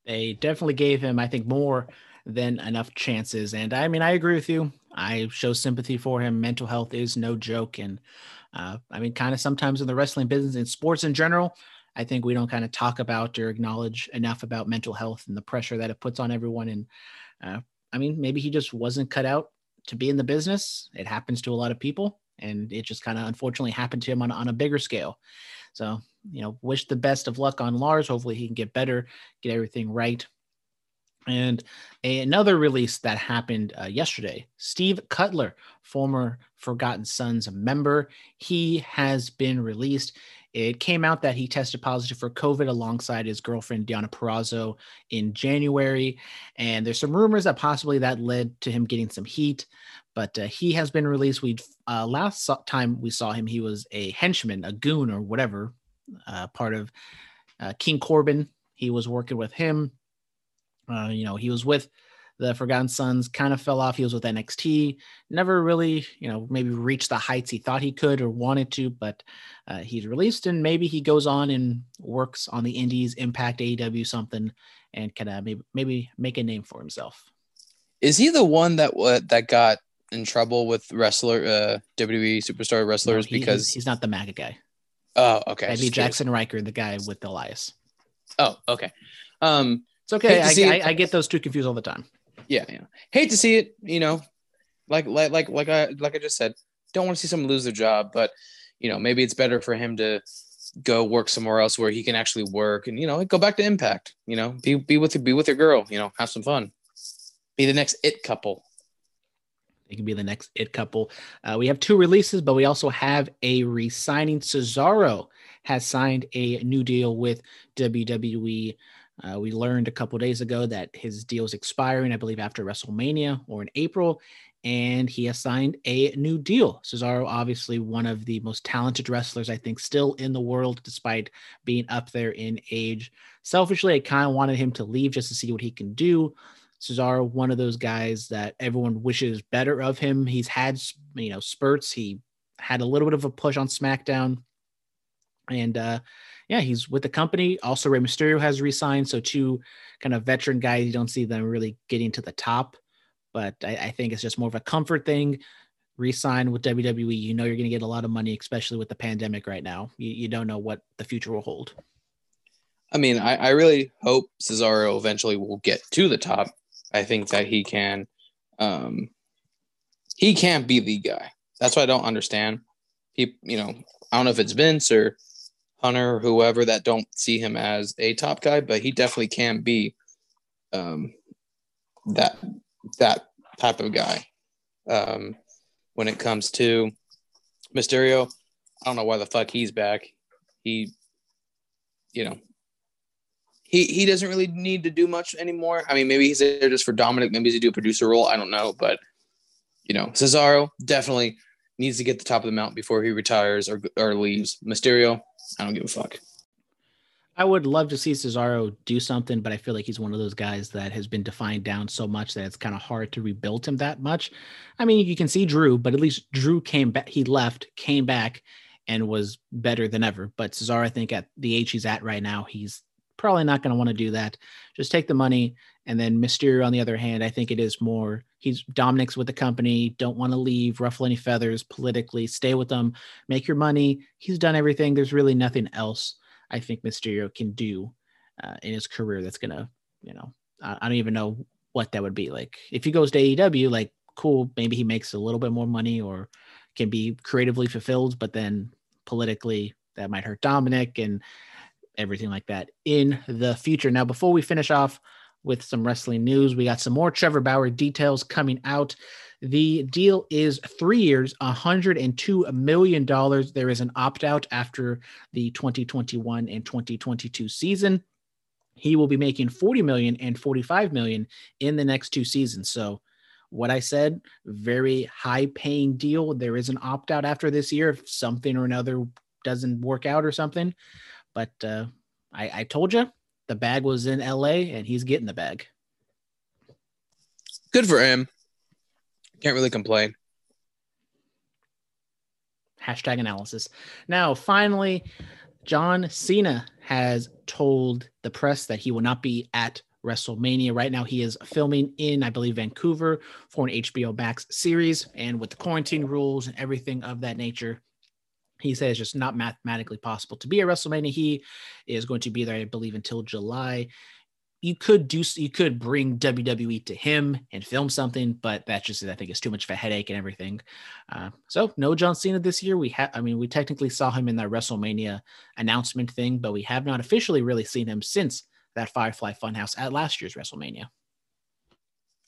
They definitely gave him, I think, more than enough chances. And I mean, I agree with you. I show sympathy for him. Mental health is no joke. And uh, I mean, kind of sometimes in the wrestling business and sports in general, I think we don't kind of talk about or acknowledge enough about mental health and the pressure that it puts on everyone. And uh, I mean, maybe he just wasn't cut out to be in the business. It happens to a lot of people, and it just kind of unfortunately happened to him on, on a bigger scale. So, you know, wish the best of luck on Lars. Hopefully, he can get better, get everything right. And a, another release that happened uh, yesterday Steve Cutler, former Forgotten Sons member, he has been released. It came out that he tested positive for COVID alongside his girlfriend, Deonna Purrazzo, in January. And there's some rumors that possibly that led to him getting some heat, but uh, he has been released. We uh, last saw, time we saw him, he was a henchman, a goon, or whatever, uh, part of uh, King Corbin. He was working with him. Uh, you know, he was with the Forgotten Sons, kind of fell off. He was with NXT, never really, you know, maybe reached the heights he thought he could or wanted to, but uh, he's released and maybe he goes on and works on the Indies, Impact, AEW, something, and can uh, maybe maybe make a name for himself. Is he the one that uh, that got in trouble with wrestler uh, WWE superstar wrestlers No, he- because he's, not the MAGA guy. oh okay That'd be. Jaxson Ryker, the guy with Elias. oh okay um It's okay. I, I. I get those two confused all the time. Yeah yeah hate to see it you know like like like like I like I just said don't want to see someone lose their job but you know maybe it's better for him to go work somewhere else where he can actually work and you know go back to Impact you know be be with be with your girl you know have some fun be the next it couple They can be the next it couple. Uh, we have two releases, but we also have a re-signing. Cesaro has signed a new deal with WWE. Uh, we learned a couple days ago that his deal is expiring, I believe, after WrestleMania or in April, and he has signed a new deal. Cesaro, obviously, one of the most talented wrestlers, I think, still in the world, despite being up there in age. Selfishly, I kind of wanted him to leave just to see what he can do. Cesaro, one of those guys that everyone wishes better of him. He's had, you know, spurts. He had a little bit of a push on SmackDown. And uh, yeah, he's with the company. Also, Rey Mysterio has resigned. So, two kind of veteran guys, you don't see them really getting to the top. But I, I think it's just more of a comfort thing. Resign with WWE. You know, you're going to get a lot of money, especially with the pandemic right now. You, you don't know what the future will hold. I mean, I, I really hope Cesaro eventually will get to the top. I think that he can. Um, he can't be the guy. That's what I don't understand. People, you know, I don't know if it's Vince or Hunter whoever that don't see him as a top guy, but he definitely can be um, that that type of guy. Um, when it comes to Mysterio, I don't know why the fuck he's back. He, you know, he he doesn't really need to do much anymore. I mean, maybe he's there just for Dominic. Maybe he's do a producer role. I don't know, but you know, Cesaro definitely needs to get the top of the mountain before he retires or or leaves. Mysterio, I don't give a fuck. I would love to see Cesaro do something, but I feel like he's one of those guys that has been defined down so much that it's kind of hard to rebuild him that much. I mean, you can see Drew, but at least Drew came back. He left, came back, and was better than ever. But Cesaro, I think at the age he's at right now, he's probably not going to want to do that. Just take the money. And then Mysterio, on the other hand, I think it is more he's Dominic's with the company, don't want to leave, ruffle any feathers politically, stay with them, make your money. He's done everything. There's really nothing else I think Mysterio can do uh, in his career that's going to, you know, I, I don't even know what that would be. Like if he goes to AEW, like cool, maybe he makes a little bit more money or can be creatively fulfilled, but then politically that might hurt Dominic and everything like that in the future. Now, before we finish off with some wrestling news, we got some more Trevor Bauer details coming out. The deal is three years, $102 million. There is an opt out after the 2021 and 2022 season. He will be making 40 million and 45 million in the next two seasons. So, what I said, very high paying deal. There is an opt out after this year if something or another doesn't work out or something. But uh, I, I told you the bag was in LA and he's getting the bag. Good for him. Can't really complain. Hashtag analysis. Now, finally, John Cena has told the press that he will not be at WrestleMania. Right now, he is filming in, I believe, Vancouver for an HBO Max series. And with the quarantine rules and everything of that nature, he says it's just not mathematically possible to be at WrestleMania. He is going to be there, I believe, until July you could do you could bring WWE to him and film something, but that's just I think it's too much of a headache and everything. Uh, so no John Cena this year. We have I mean we technically saw him in that WrestleMania announcement thing, but we have not officially really seen him since that Firefly Funhouse at last year's WrestleMania.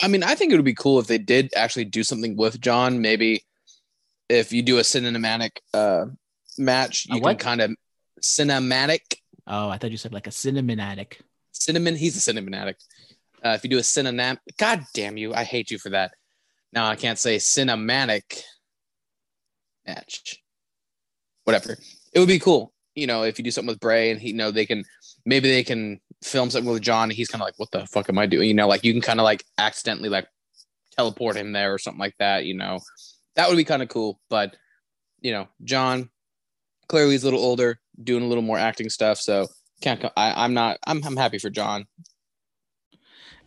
I mean, I think it would be cool if they did actually do something with John. Maybe if you do a cinematic uh, match, you can kind of cinematic. Oh, I thought you said like a cinematic. Cinnamon, he's a cinnamon addict. Uh, if you do a cinnamon, God damn you, I hate you for that. Now I can't say cinematic match. Whatever. It would be cool, you know, if you do something with Bray and he, you know, they can maybe they can film something with John. And he's kind of like, what the fuck am I doing? You know, like you can kind of like accidentally like teleport him there or something like that. You know, that would be kind of cool. But you know, John clearly he's a little older, doing a little more acting stuff, so can't. I, I'm not. I'm. I'm happy for John.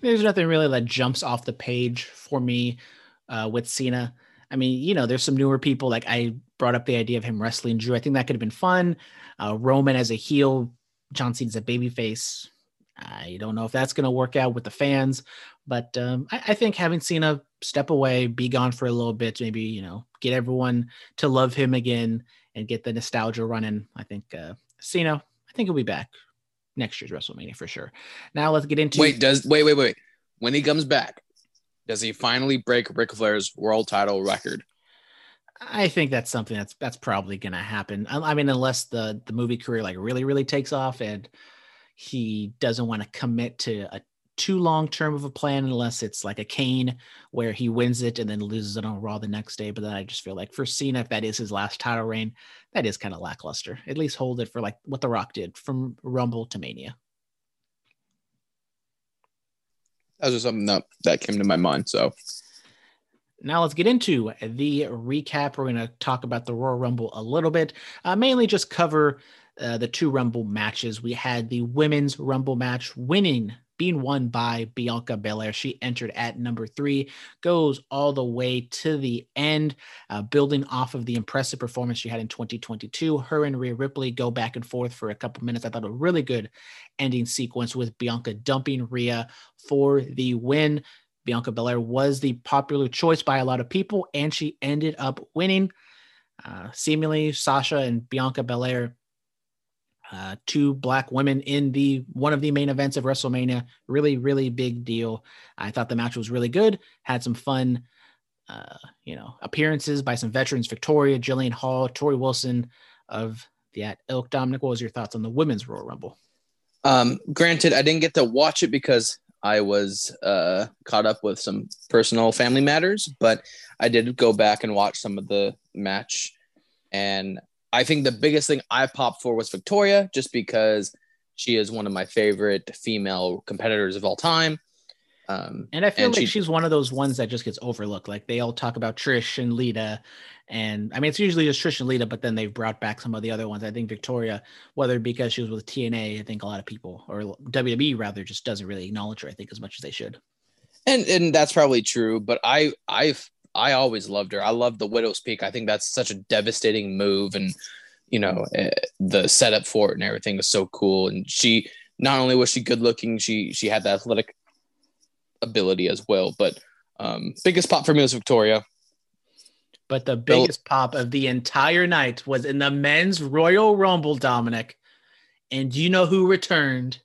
There's nothing really that jumps off the page for me uh, with Cena. I mean, you know, there's some newer people. Like I brought up the idea of him wrestling Drew. I think that could have been fun. Uh, Roman as a heel, John Cena's a babyface. I don't know if that's going to work out with the fans, but um, I, I, think having Cena step away, be gone for a little bit, maybe you know, get everyone to love him again and get the nostalgia running. I think uh, Cena I think he'll be back next year's WrestleMania for sure. Now let's get into wait. Does wait wait wait when he comes back, does he finally break Ric Flair's world title record? I think that's something that's that's probably going to happen. I, I, mean, unless the the movie career like really really takes off and he doesn't want to commit to a too long term of a plan unless it's like a Kane where he wins it and then loses it on Raw the next day. But then I just feel like for Cena, if that is his last title reign, that is kind of lackluster. At least hold it for like what The Rock did from Rumble to Mania. That was something that, that came to my mind. So Now let's get into the recap. We're going to talk about the Royal Rumble a little bit, uh, mainly just cover uh, the two Rumble matches. We had the women's Rumble match winning, being won by Bianca Belair. She entered at number three, goes all the way to the end, uh, building off of the impressive performance she had in 2022. Her and Rhea Ripley go back and forth for a couple minutes. I thought a really good ending sequence with Bianca dumping Rhea for the win. Bianca Belair was the popular choice by a lot of people, and she ended up winning. Uh, seemingly, Sasha and Bianca Belair, uh, two black women in the one of the main events of WrestleMania. Really, really big deal. I thought the match was really good. Had some fun, uh, you know, appearances by some veterans: Victoria, Jillian Hall, Torrie Wilson of that ilk. Dominic, what was your thoughts on the women's Royal Rumble? Um, granted, I didn't get to watch it because I was uh, caught up with some personal family matters, but I did go back and watch some of the match. And I think the biggest thing I popped for was Victoria, just because she is one of my favorite female competitors of all time. Um, And I feel And like she- she's one of those ones that just gets overlooked. Like they all talk about Trish and Lita. And I mean, it's usually just Trish and Lita, but then they've brought back some of the other ones. I think Victoria, whether because she was with TNA, I think a lot of people, or WWE rather, just doesn't really acknowledge her, I think, as much as they should. and and that's probably true but i i've i always loved her i love the widow's peak i think that's such a devastating move and you know eh, the setup for it and everything was so cool and she not only was she good looking she she had the athletic ability as well but um biggest pop for me was victoria But the Bill- biggest pop of the entire night was in the men's Royal Rumble, Dominic. And do you know who returned?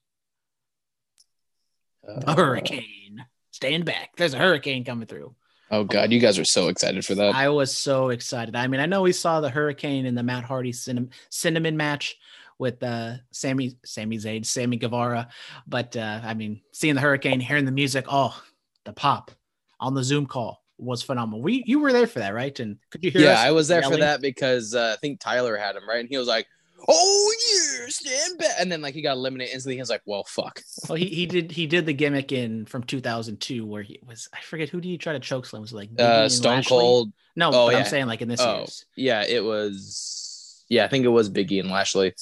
A hurricane. Stand back. There's a hurricane coming through. Oh god you guys are so excited for that I was so excited. I mean, I know we saw the hurricane in the Matt Hardy cinnamon, cinnamon match with uh Sammy Sammy Zayd, Sammy Guevara, but uh I mean, seeing the hurricane, hearing the music, oh, the pop on the Zoom call was phenomenal. We you were there for that, right? And could you hear yeah i was there yelling? for that because uh, i think tyler had him right and he was like oh yeah stand back and then like he got eliminated instantly he was like well fuck Well, he, he did he did the gimmick in from 2002 where he was I forget who did he try to choke slam was like uh stone Lashley? cold No, Oh, but I'm saying like in this Oh. year's. Yeah, it was. Yeah, I think it was Biggie and Lashley.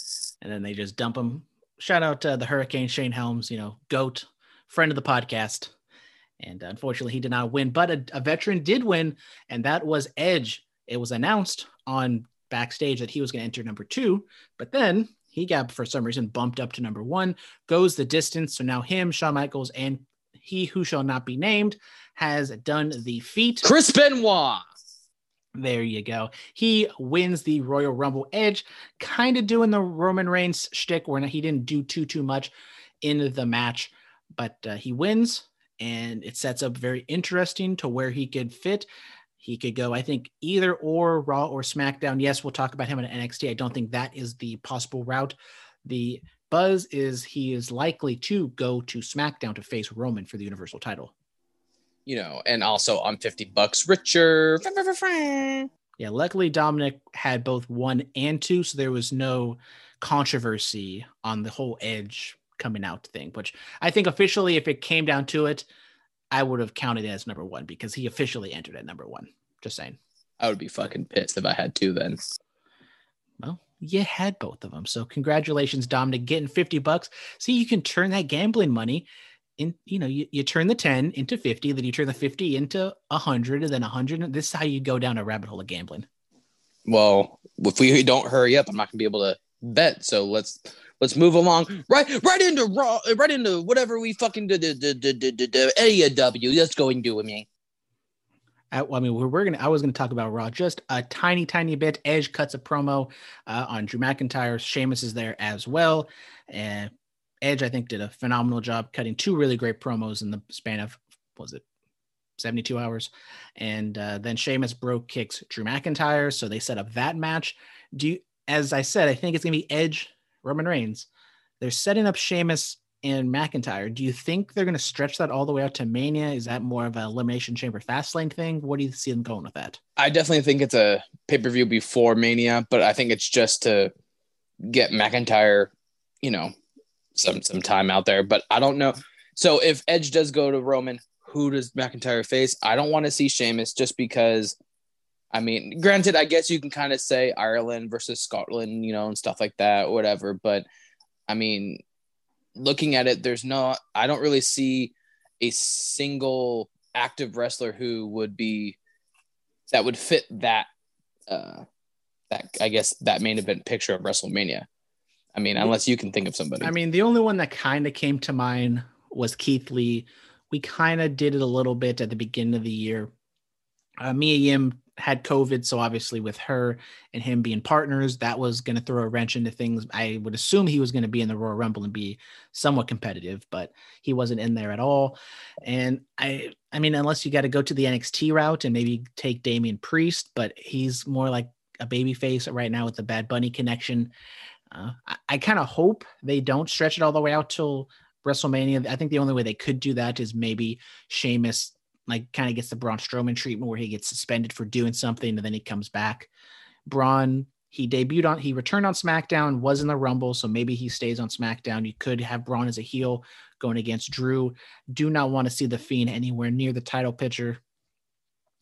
and then they just dump him. Shout out to the Hurricane Shane Helms, you know, goat friend of the podcast. And unfortunately, he did not win, but a, a veteran did win, and that was Edge. It was announced on backstage that he was going to enter number two, but then he got, for some reason, bumped up to number one, goes the distance. So now him, Shawn Michaels, and he who shall not be named has done the feat. Chris Benoit. There you go. He wins the Royal Rumble. Edge kind of doing the Roman Reigns shtick where he didn't do too too much in the match, but uh, he wins, and it sets up very interesting to where he could fit. He could go, I think, either or Raw or SmackDown. Yes, we'll talk about him in NXT. I don't think that is the possible route. The buzz is he is likely to go to SmackDown to face Roman for the Universal title. You know, and also I'm 50 bucks richer. Yeah, luckily Dominic had both one and two, so there was no controversy on the whole Edge coming out thing. Which I think officially, if it came down to it, I would have counted it as number one because he officially entered at number one. Just saying. I would be fucking pissed if I had two then. Well, you had both of them, so congratulations, Dominic, getting fifty bucks. See, you can turn that gambling money. In, you know, you, you turn the 10 into 50, then you turn the 50 into 100, and then 100. This is how you go down a rabbit hole of gambling. Well, if we don't hurry up, I'm not gonna be able to bet. So let's let's move along. Right, right into raw, right into whatever we fucking did- did- AEW. Let's go and do with me. I, I mean, we're, we're gonna. I was gonna talk about Raw just a tiny, tiny bit. Edge cuts a promo uh, on Drew McIntyre. Sheamus is there as well, and Edge, I think, did a phenomenal job cutting two really great promos in the span of was it seventy-two hours, and uh, then Sheamus broke kicks Drew McIntyre, so they set up that match. Do you, as I said, I think it's gonna be Edge Roman Reigns. they're setting up Sheamus and McIntyre. Do you think they're going to stretch that all the way out to Mania? Is that more of a elimination chamber fast lane thing? What do you see them going with that? I definitely think it's a pay per view before Mania, but I think it's just to get McIntyre, you know, some some time out there. But I don't know. So if Edge does go to Roman, who does McIntyre face? I don't want to see Sheamus just because. I mean, granted, I guess you can kind of say Ireland versus Scotland, you know, and stuff like that, whatever. But I mean, looking at it, there's not, I don't really see a single active wrestler who would be that would fit that, uh, that I guess that main event picture of WrestleMania. I mean, unless you can think of somebody. I mean, the only one that kind of came to mind was Keith Lee. We kind of did it a little bit at the beginning of the year. Uh, Mia Yim had COVID, so obviously with her and him being partners, that was going to throw a wrench into things. I would assume he was going to be in the Royal Rumble and be somewhat competitive, but he wasn't in there at all. And I, I mean, unless you got to go to the NXT route and maybe take Damian Priest, but he's more like a baby face right now with the Bad Bunny connection. Uh, I, I kind of hope they don't stretch it all the way out till WrestleMania. I think the only way they could do that is maybe Sheamus like kind of gets the Braun Strowman treatment where he gets suspended for doing something and then he comes back. Braun, he debuted on, he returned on SmackDown, was in the Rumble, so maybe he stays on SmackDown. You could have Braun as a heel going against Drew. Do not want to see the Fiend anywhere near the title picture.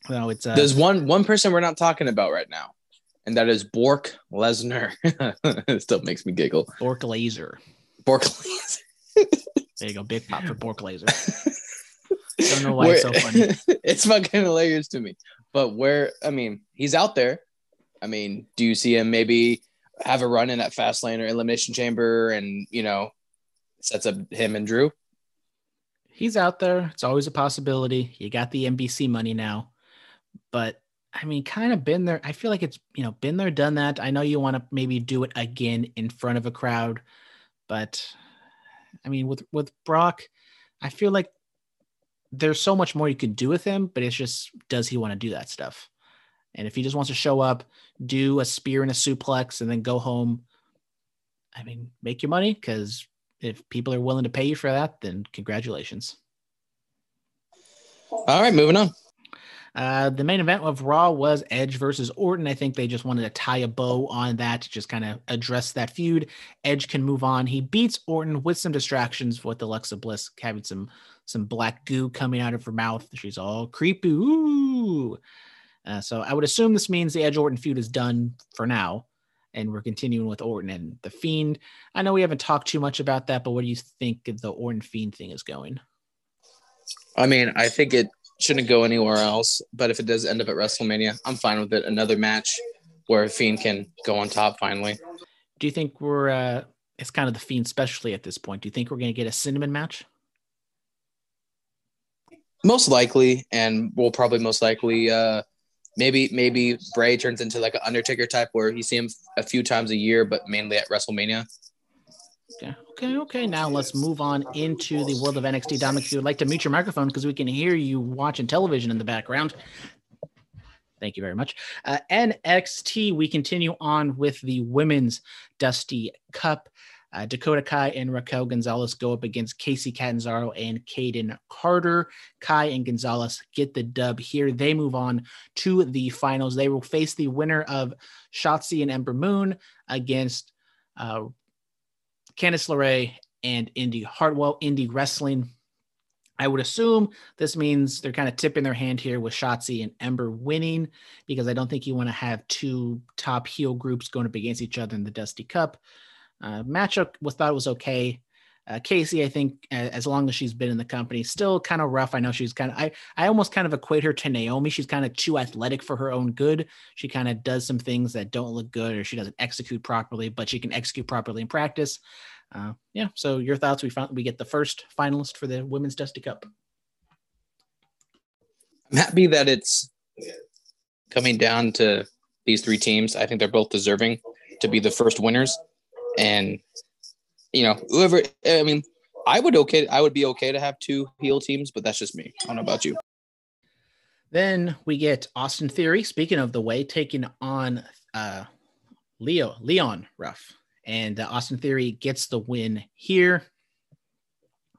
No, it's uh, There's one one person we're not talking about right now, and that is Bork Lesnar. it still makes me giggle. Bork Laser. Bork Lesnar. There you go, big pop for Bork Laser. Don't know why it's so funny. it's fucking hilarious to me. But where I mean, he's out there. I mean, do you see him maybe have a run in that fast lane or Elimination Chamber and you know sets up him and Drew? He's out there. It's always a possibility. You got the NBC money now, but I mean, kind of been there. I feel like it's you know been there, done that. I know you want to maybe do it again in front of a crowd, but I mean, with with Brock, I feel like there's so much more you could do with him, but it's just does he want to do that stuff? And if he just wants to show up, do a spear and a suplex, and then go home, I mean, make your money because if people are willing to pay you for that, then congratulations. All right, moving on. Uh, the main event of Raw was Edge versus Orton. I think they just wanted to tie a bow on that to just kind of address that feud. Edge can move on. He beats Orton with some distractions with Alexa Bliss having some some black goo coming out of her mouth. She's all creepy. Ooh. Uh, so I would assume this means the Edge Orton feud is done for now, and we're continuing with Orton and the Fiend. I know we haven't talked too much about that, but what do you think the Orton Fiend thing is going? I mean, I think it shouldn't go anywhere else. But if it does end up at WrestleMania, I'm fine with it. Another match where Fiend can go on top finally. Do you think we're? uh It's kind of the Fiend specialty at this point. Do you think we're going to get a cinnamon match? Most likely, and we'll probably most likely uh maybe maybe Bray turns into like an Undertaker type where you see him a few times a year, but mainly at WrestleMania. Okay, okay, okay. Now let's move on into the world of NXT. Dominic, if you would like to mute your microphone because we can hear you watching television in the background. Thank you very much. Uh, NXT, we continue on with the women's Dusty Cup. Uh, Dakota Kai and Raquel Gonzalez go up against Kacy Catanzaro and Kayden Carter. Kai and Gonzalez get the dub here. They move on to the finals. They will face the winner of Shotzi and Ember Moon against uh, Candice LeRae and Indy Hartwell. Indy Wrestling. I would assume this means they're kind of tipping their hand here with Shotzi and Ember winning because I don't think you want to have two top heel groups going up against each other in the Dusty Cup. Uh, matchup was thought it was okay. Uh, Kacy, I think, as long as she's been in the company, still kind of rough. I know she's kind of, I, I almost kind of equate her to Naomi. She's kind of too athletic for her own good. She kind of does some things that don't look good or she doesn't execute properly, but she can execute properly in practice. Uh, yeah. So your thoughts? We found we get the first finalist for the Women's Dusty Cup. I'm happy that it's coming down to these three teams. I think they're both deserving to be the first winners. And you know, whoever I mean, I would okay I would be okay to have two heel teams, but that's just me. I don't know about you. Then we get Austin Theory. Speaking of the way, taking on uh, Leo Leon Ruff and uh, Austin Theory gets the win here.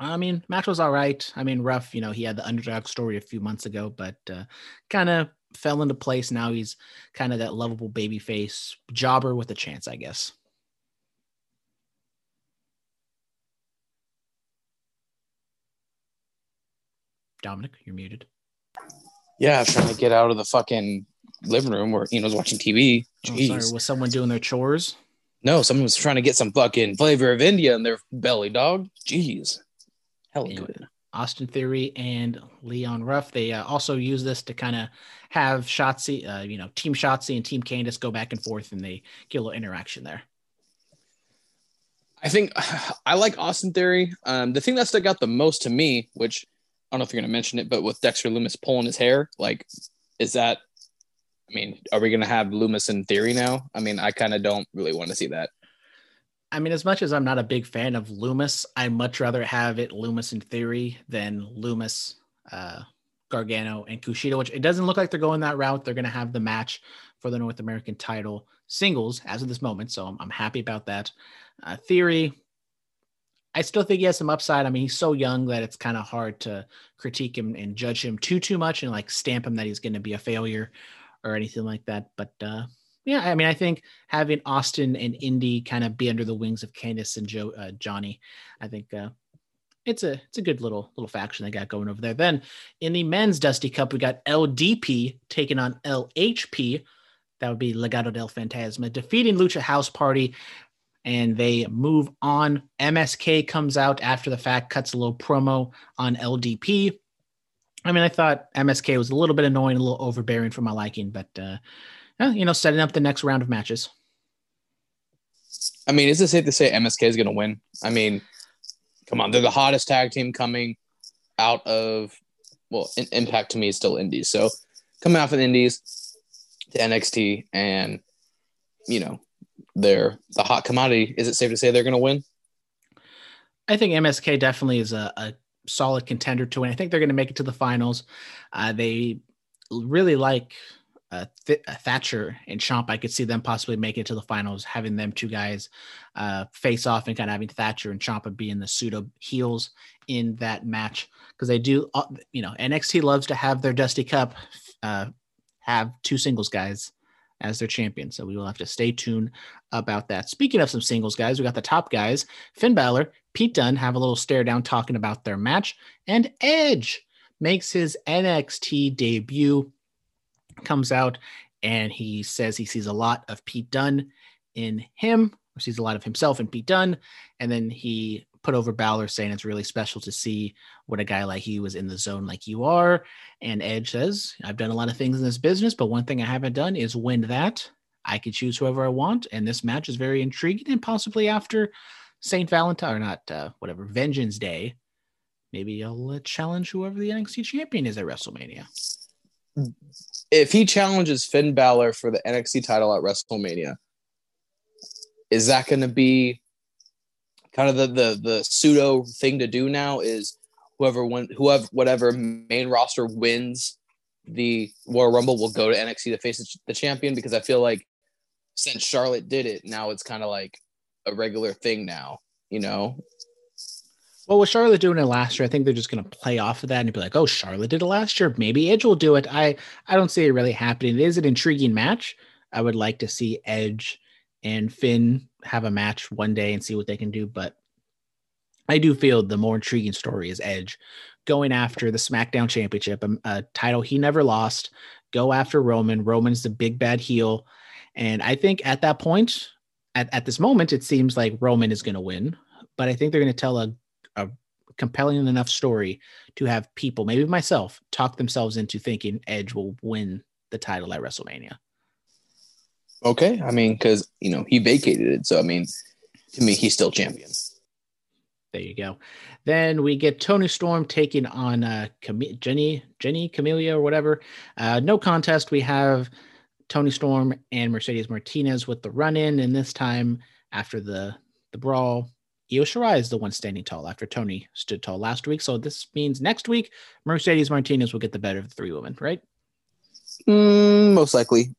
I mean, match was all right. I mean, rough. You know, he had the underdog story a few months ago, but uh, kind of fell into place. Now he's kind of that lovable baby face jobber with a chance, I guess. Dominic, you're muted. Yeah, I was trying to get out of the fucking living room where you know was watching TV. Oh, Jeez. sorry, was someone doing their chores? No, someone was trying to get some fucking flavor of India in their belly, dog. Jeez. Hell good. Austin Theory and Leon Ruff. They uh, also use this to kind of have Shotzi, uh, you know, Team Shotzi and Team Candice go back and forth, and they get a little interaction there. I think I like Austin Theory. Um, the thing that stuck out the most to me, which don't know if you're going to mention it, but with Dexter Lumis pulling his hair, like, is that? I mean, are we going to have Lumis in Theory now? I mean, I kind of don't really want to see that. I mean, as much as I'm not a big fan of Lumis, I'd much rather have it Lumis in Theory than Lumis, uh, Gargano, and Kushida, which it doesn't look like they're going that route. They're going to have the match for the North American title singles as of this moment. So I'm, I'm happy about that. Uh, Theory, I still think he has some upside. I mean, he's so young that it's kind of hard to critique him and judge him too, too much and like stamp him that he's going to be a failure or anything like that. But, uh, yeah, I mean, I think having Austin and Indy kind of be under the wings of Candice and Joe uh, Johnny, I think uh, it's a it's a good little little faction they got going over there. Then in the men's Dusty Cup, we got LDP taking on LHP. That would be Legado del Fantasma defeating Lucha House Party, and they move on. MSK comes out after the fact, cuts a little promo on LDP. I mean, I thought MSK was a little bit annoying, a little overbearing for my liking, but uh, you know, setting up the next round of matches. I mean, is it safe to say MSK is going to win? I mean, come on, they're the hottest tag team coming out of well, in, Impact to me is still Indies. So coming out of Indies to NXT, and you know, they're the hot commodity. Is it safe to say they're going to win? I think MSK definitely is a, a solid contender to win. I think they're going to make it to the finals. Uh, they really like uh, Th- uh, Thatcher and Ciampa. I could see them possibly making it to the finals, having them two guys uh, face off and kind of having Thatcher and Ciampa being the pseudo heels in that match because they do, uh, you know, NXT loves to have their Dusty Cup uh, have two singles guys as their champion. So we will have to stay tuned about that. Speaking of some singles guys, we got the top guys Finn Balor, Pete Dunne have a little stare down talking about their match, and Edge makes his NXT debut, comes out, and he says he sees a lot of Pete Dunne in him, or sees a lot of himself in Pete Dunne, and then he put over Balor saying it's really special to see what a guy like you was in the zone like you are. And Edge says, I've done a lot of things in this business, but one thing I haven't done is win that. I can choose whoever I want. And this match is very intriguing. And possibly after St. Valentine, or not, uh, whatever, Vengeance Day, maybe I'll uh, challenge whoever the NXT champion is at WrestleMania. If he challenges Finn Balor for the NXT title at WrestleMania, is that going to be kind of the, the the pseudo thing to do now? Is whoever win, whoever whatever main roster wins the Royal Rumble will go to NXT to face the, champion? Because I feel like since Charlotte did it, now it's kind of like a regular thing now. You know, Well, with Charlotte doing it last year, I think they're just going to play off of that and be like, "Oh, Charlotte did it last year. Maybe Edge will do it." I I don't see it really happening. It is an intriguing match. I would like to see Edge and Finn have a match one day and see what they can do. But I do feel the more intriguing story is Edge going after the SmackDown Championship, a, a title he never lost. Go after Roman. Roman's the big bad heel, and I think at that point, at, at this moment, it seems like Roman is going to win. But I think they're going to tell a a compelling enough story to have people, maybe myself, talk themselves into thinking Edge will win the title at WrestleMania. Okay. I mean, because you know he vacated it, so I mean, to me, he's still champion. There you go. Then we get Toni Storm taking on uh, Cam- Jenny, Jenny Camellia or whatever. Uh, no contest. We have Toni Storm and Mercedes Martinez with the run in, and this time after the the brawl, Io Shirai is the one standing tall after Toni stood tall last week. So this means next week Mercedes Martinez will get the better of the three women, right? Mm, most likely.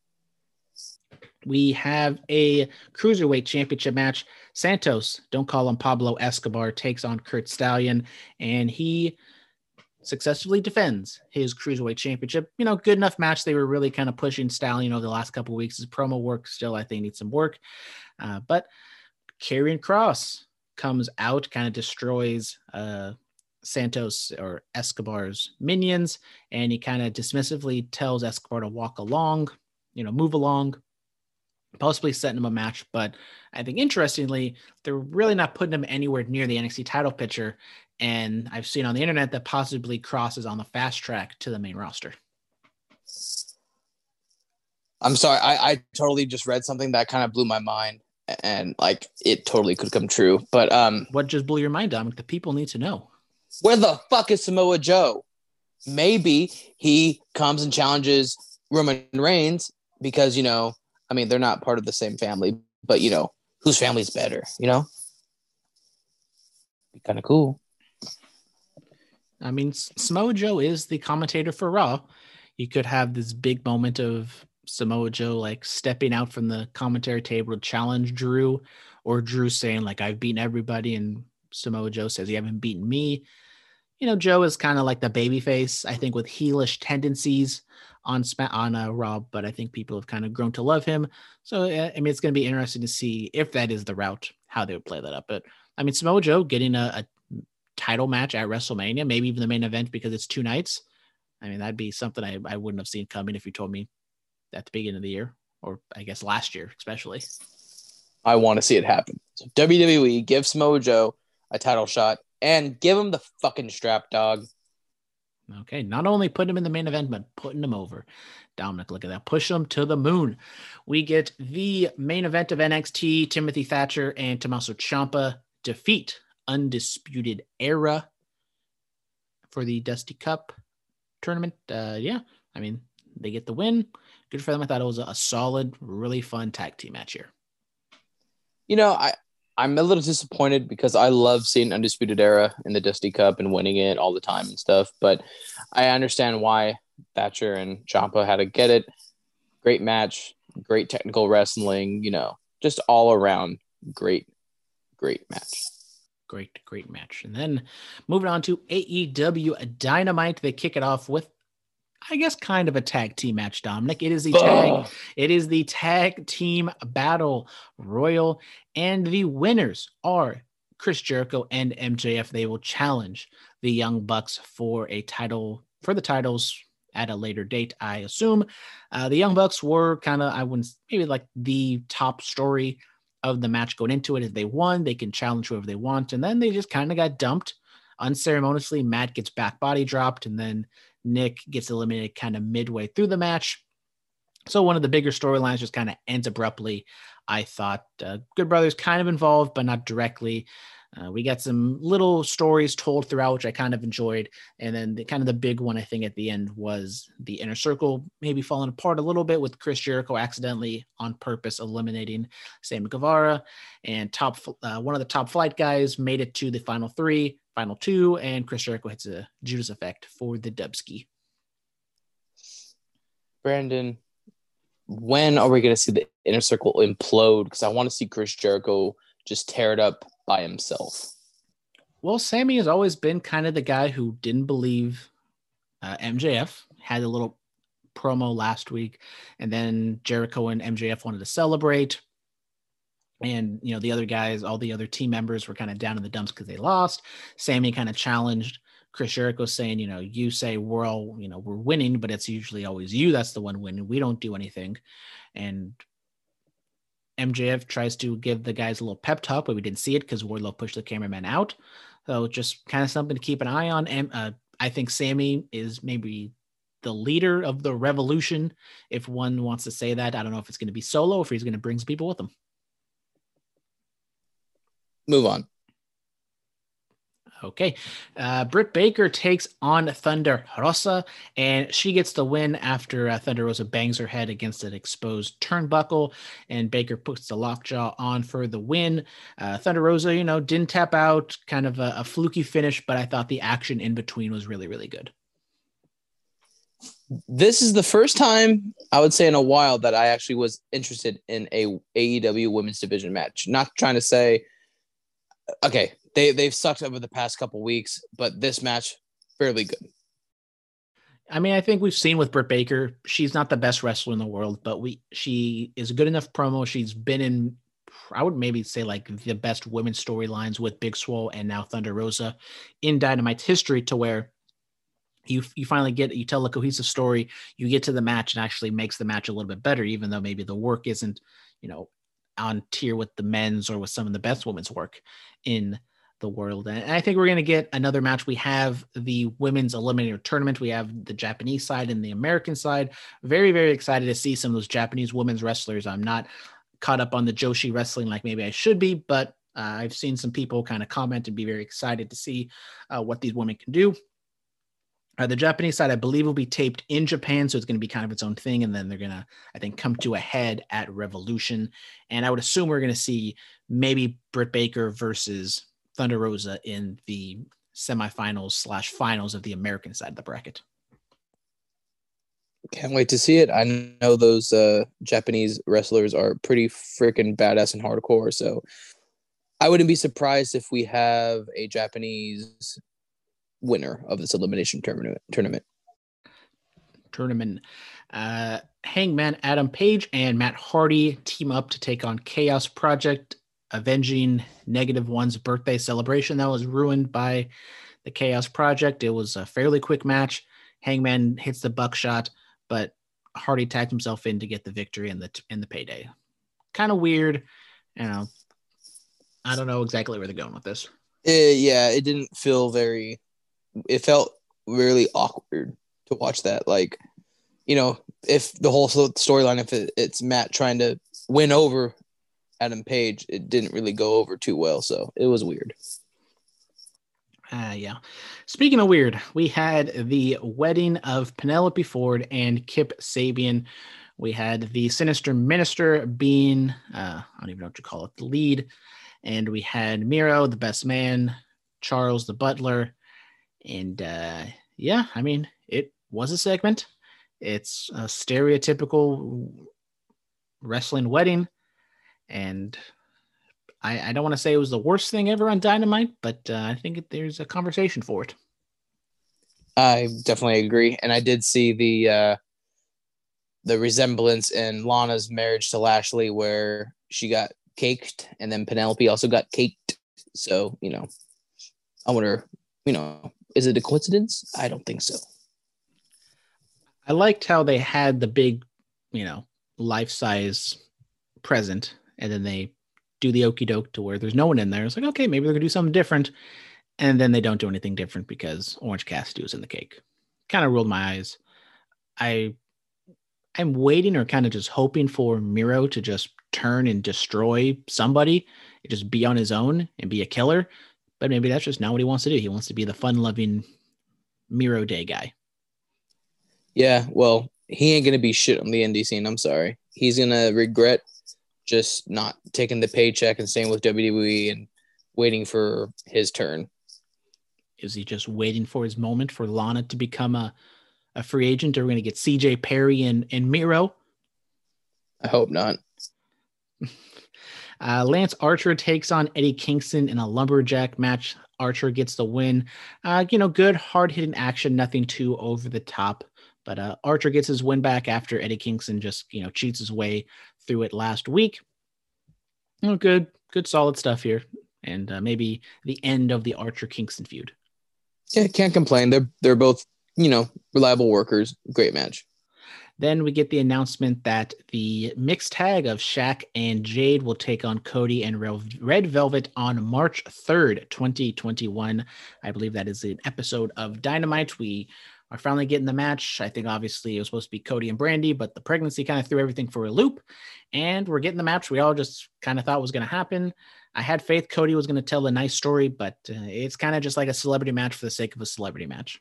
We have a cruiserweight championship match. Santos, don't call him Pablo Escobar, takes on Curt Stallion, and he successfully defends his cruiserweight championship. You know, good enough match. They were really kind of pushing Stallion over the last couple weeks. His promo work still, I think, needs some work. Uh, but Karrion Kross comes out, kind of destroys uh, Santos or Escobar's minions, and he kind of dismissively tells Escobar to walk along, you know, move along, possibly setting him a match. But I think interestingly, they're really not putting him anywhere near the NXT title picture. And I've seen on the internet that possibly Kross's on the fast track to the main roster. I'm sorry, I, I totally just read something that kind of blew my mind, and like it totally could come true. But um, What just blew your mind, Dominic? The people need to know. where the fuck is Samoa Joe? Maybe he comes and challenges Roman Reigns because you know, I mean, they're not part of the same family, but you know, whose family's better? You know, be kind of cool. I mean, Samoa Joe is the commentator for Raw. You could have this big moment of Samoa Joe like stepping out from the commentary table to challenge Drew, or Drew saying like I've beaten everybody, and Samoa Joe says you haven't beaten me. You know, Joe is kind of like the baby face, I think, with heelish tendencies on on uh, Raw, but I think people have kind of grown to love him. So I mean, it's going to be interesting to see if that is the route, how they would play that up. But I mean, Samoa Joe getting a, a title match at WrestleMania, maybe even the main event because it's two nights. I mean, that'd be something I, I wouldn't have seen coming if you told me at the beginning of the year, or I guess last year, especially. I want to see it happen. So WWE give Samoa Joe a title shot and give him the fucking strap, dog. Okay, not only putting him in the main event, but putting him over. Dominic, look at that. Push him to the moon. We get the main event of NXT Timothy Thatcher and Tommaso Ciampa defeat Undisputed Era for the Dusty Cup tournament. Uh, yeah, I mean, they get the win. Good for them. I thought it was a, a solid, really fun tag team match here. You know, I I'm a little disappointed because I love seeing Undisputed Era in the Dusty Cup and winning it all the time and stuff. But I understand why Thatcher and Ciampa had to get it. Great match, great technical wrestling. You know, just all around great, great match. Great, great match. And then moving on to AEW Dynamite, they kick it off with, I guess, kind of a tag team match. Dominic, it is the tag. Ugh. It is the tag team battle royal, and the winners are Chris Jericho and MJF. They will challenge the Young Bucks for a title for the titles at a later date, I assume. Uh, the Young Bucks were kind of, I wouldn't maybe like the top story of the match going into it. If they won, they can challenge whoever they want, and then they just kind of got dumped unceremoniously. Matt gets back body dropped, and then Nick gets eliminated kind of midway through the match. So one of the bigger storylines just kind of ends abruptly. I thought uh, Good Brothers kind of involved, but not directly. Uh, we got some little stories told throughout, which I kind of enjoyed, and then the kind of the big one I think at the end was the inner circle maybe falling apart a little bit with Chris Jericho accidentally on purpose eliminating Sammy Guevara, and top uh, one of the top flight guys made it to the final three, final two, and Chris Jericho hits a Judas effect for the Dubski. Brandon, when are we going to see the inner circle implode? Because I want to see Chris Jericho just tear it up by himself. Well, Sammy has always been kind of the guy who didn't believe uh, MJF. Had a little promo last week, and then Jericho and MJF wanted to celebrate. And you know the other guys, all the other team members were kind of down in the dumps because they lost. Sammy kind of challenged Chris Jericho, saying, "You know, you say we're all, you know, we're winning, but it's usually always you that's the one winning. We don't do anything." And MJF tries to give the guys a little pep talk, but we didn't see it because Wardlow pushed the cameraman out. So just kind of something to keep an eye on. And uh, I think Sammy is maybe the leader of the revolution, if one wants to say that. I don't know if it's going to be solo, if he's going to bring some people with him. Move on. Okay. Uh, Britt Baker takes on Thunder Rosa, and she gets the win after uh, Thunder Rosa bangs her head against an exposed turnbuckle, and Baker puts the lockjaw on for the win. Uh, Thunder Rosa, you know, didn't tap out, kind of a, a fluky finish, but I thought the action in between was really, really good. this is the first time I would say in a while that I actually was interested in a AEW women's division match. Not trying to say, okay, they they've sucked over the past couple weeks, but this match fairly good. I mean, I think we've seen with Britt Baker, she's not the best wrestler in the world, but we she is a good enough promo. She's been in, I would maybe say like the best women's storylines with Big Swole and now Thunder Rosa in Dynamite's history to where you you finally get you tell a cohesive story, you get to the match and actually makes the match a little bit better, even though maybe the work isn't, you know, on tier with the men's or with some of the best women's work in the world. And I think we're going to get another match. We have the women's eliminator tournament. We have the Japanese side and the American side. Very, very excited to see some of those Japanese women's wrestlers. I'm not caught up on the Joshi wrestling like maybe I should be, but uh, I've seen some people kind of comment and be very excited to see uh, what these women can do. Uh, the Japanese side, I believe, will be taped in Japan, so it's going to be kind of its own thing, and then they're going to, I think, come to a head at Revolution. And I would assume we're going to see maybe Britt Baker versus Thunder Rosa in the semifinals slash finals of the American side of the bracket. Can't wait to see it. I know those uh, Japanese wrestlers are pretty freaking badass and hardcore, so I wouldn't be surprised if we have a Japanese winner of this elimination tournament. Tournament. Tournament. Uh, Hangman Adam Page and Matt Hardy team up to take on Chaos Project, avenging Negative One's birthday celebration that was ruined by the Chaos Project. It was a fairly quick match. Hangman hits the buckshot, but Hardy tagged himself in to get the victory and the in the payday. Kind of weird, you know. I don't know exactly where they're going with this. Uh, yeah, it didn't feel very. It felt really awkward to watch that. Like, you know, if the whole storyline, if it, it's Matt trying to win over Adam Page, it didn't really go over too well. So it was weird. Uh, yeah. Speaking of weird, we had the wedding of Penelope Ford and Kip Sabian. We had the sinister minister being, uh, I don't even know what you call it, the lead. And we had Miro, the best man, Charles, the butler. And uh, yeah, I mean, it was a segment. It's a stereotypical wrestling wedding. And I, I don't want to say it was the worst thing ever on Dynamite, but uh, I think there's a conversation for it. I definitely agree, and I did see the uh, the resemblance in Lana's marriage to Lashley, where she got caked, and then Penelope also got caked. So you know, I wonder, you know, is it a coincidence? I don't think so. I liked how they had the big, you know, life size present, and then they do the okey doke to where there's no one in there. It's like, okay, maybe they're gonna do something different. And then they don't do anything different because Orange Cassidy was in the cake. Kind of rolled my eyes. I I'm waiting or kind of just hoping for Miro to just turn and destroy somebody, just be on his own and be a killer. But maybe that's just not what he wants to do. He wants to be the fun-loving Miro Day guy. Yeah, well, he ain't gonna be shit on the indie scene. I'm sorry. He's gonna regret just not taking the paycheck and staying with WWE and waiting for his turn. Is he just waiting for his moment for Lana to become a, a free agent? Are we going to get CJ Perry and, and Miro? I hope not. Uh, Lance Archer takes on Eddie Kingston in a lumberjack match. Archer gets the win. Uh, you know, good hard hitting action, nothing too over the top. But uh, Archer gets his win back after Eddie Kingston just you know cheats his way through it last week. Oh, good, good, solid stuff here, and uh, maybe the end of the Archer Kingston feud. Yeah, can't complain. They're they're both you know reliable workers. Great match. Then we get the announcement that the mixed tag of Shaq and Jade will take on Cody and Red Velvet on March 3rd, 2021. I believe that is an episode of Dynamite. We are finally getting the match. I think obviously it was supposed to be Cody and Brandi, but the pregnancy kind of threw everything for a loop. And we're getting the match we all just kind of thought was going to happen. I had faith Cody was going to tell a nice story, but uh, it's kind of just like a celebrity match for the sake of a celebrity match.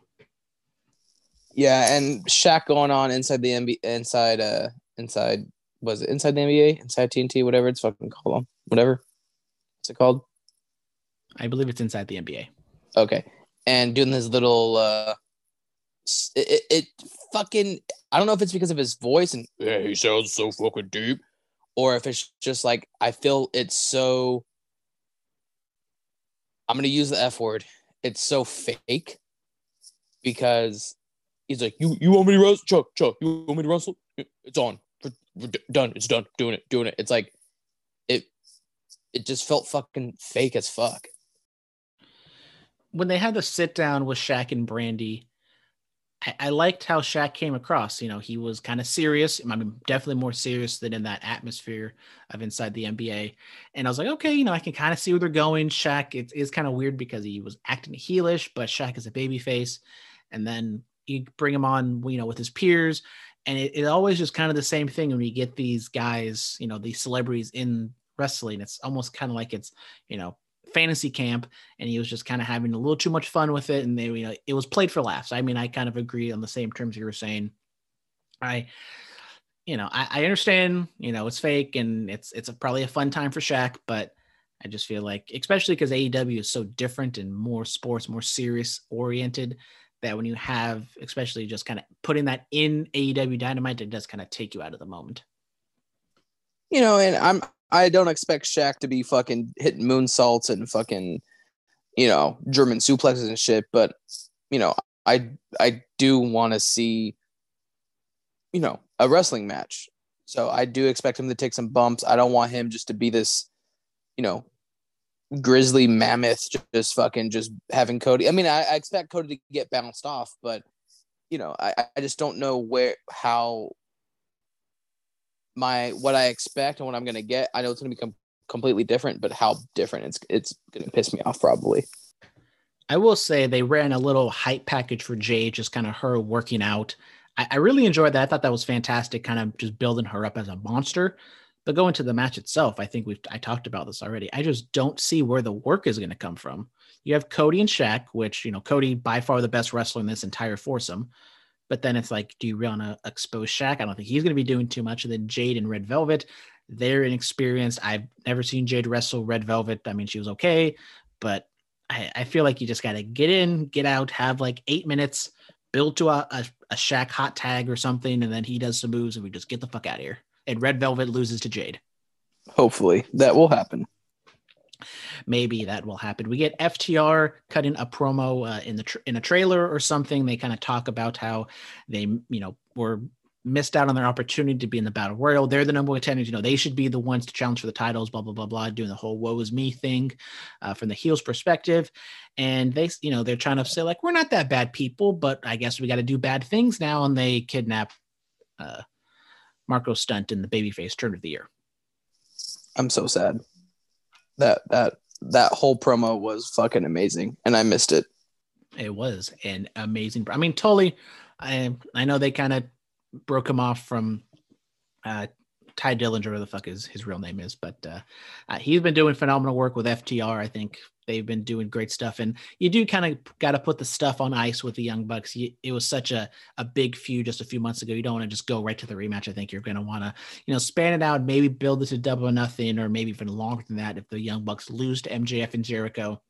Yeah, and Shaq going on inside the NBA, inside uh inside was it inside the NBA, inside TNT, whatever it's fucking called, whatever. What's it called? I believe it's inside the NBA. Okay, and doing this little uh it, it, it fucking I don't know if it's because of his voice and yeah, he sounds so fucking deep, or if it's just like I feel it's so. I'm gonna use the f word. It's so fake because he's like, "You you want me to wrestle, Chuck? Chuck, you want me to wrestle? It's on. We're, we're done. It's done. Doing it. Doing it." It's like it. It just felt fucking fake as fuck. when they had the sit down with Shaq and Brandi, I, I liked how Shaq came across. You know, he was kind of serious. I mean, definitely more serious than in that atmosphere of inside the NBA. And I was like, okay, you know, I can kind of see where they're going. Shaq, it is kind of weird because he was acting heelish, but Shaq is a baby face. And then you bring him on, you know, with his peers. And it, it always just kind of the same thing when you get these guys, you know, these celebrities in wrestling. It's almost kind of like it's, you know, fantasy camp and he was just kind of having a little too much fun with it and they you know it was played for laughs i mean i kind of agree on the same terms you were saying i you know i, I understand you know it's fake and it's it's a, probably a fun time for Shaq, but i just feel like especially because aew is so different and more sports more serious oriented that when you have especially just kind of putting that in aew dynamite it does kind of take you out of the moment you know, and I'm I don't expect Shaq to be fucking hitting moonsaults and fucking, you know, German suplexes and shit, but you know, I I do want to see, you know, a wrestling match. So I do expect him to take some bumps. I don't want him just to be this, you know, grizzly mammoth just fucking just having Cody. I mean, I, I expect Cody to get bounced off, but you know, I, I just don't know where how my what I expect and what I'm gonna get. I know it's gonna become completely different, but how different it's it's gonna piss me off probably. I will say they ran a little hype package for Jay, just kind of her working out. I, I really enjoyed that. I thought that was fantastic, kind of just building her up as a monster. But going to the match itself, I think we've I talked about this already. I just don't see where the work is going to come from. You have Cody and Shaq, which you know Cody by far the best wrestler in this entire foursome. But then it's like, do you really want to expose Shaq? I don't think he's going to be doing too much. And then Jade and Red Velvet, they're inexperienced. I've never seen Jade wrestle Red Velvet. I mean, she was okay, but I, I feel like you just got to get in, get out, have like eight minutes, build to a, a, a Shaq hot tag or something, and then he does some moves and we just get the fuck out of here. And Red Velvet loses to Jade. Hopefully that will happen. maybe that will happen. We get FTR cutting a promo uh, in the tr- in a trailer or something. They kind of talk about how they you know were missed out on their opportunity to be in the battle royal. They're the number one contenders. You know they should be the ones to challenge for the titles. Blah blah blah blah. Doing the whole "woe is me" thing uh, from the heels perspective, and they you know they're trying to say like we're not that bad people, but I guess we got to do bad things now, and they kidnap uh, Marko Stunt in the babyface turn of the year. I'm so sad. That that that whole promo was fucking amazing, and I missed it. It was an amazing. I mean, totally. I I know they kind of broke him off from uh, Tye Dillinger, whatever the fuck is his real name is, but uh, uh, he's been doing phenomenal work with FTR. I think they've been doing great stuff, and you do kind of got to put the stuff on ice with the Young Bucks. You, it was such a a big feud just a few months ago. You don't want to just go right to the rematch. I think you're going to want to you know span it out, maybe build it to double or nothing, or maybe even longer than that if the Young Bucks lose to MJF and Jericho.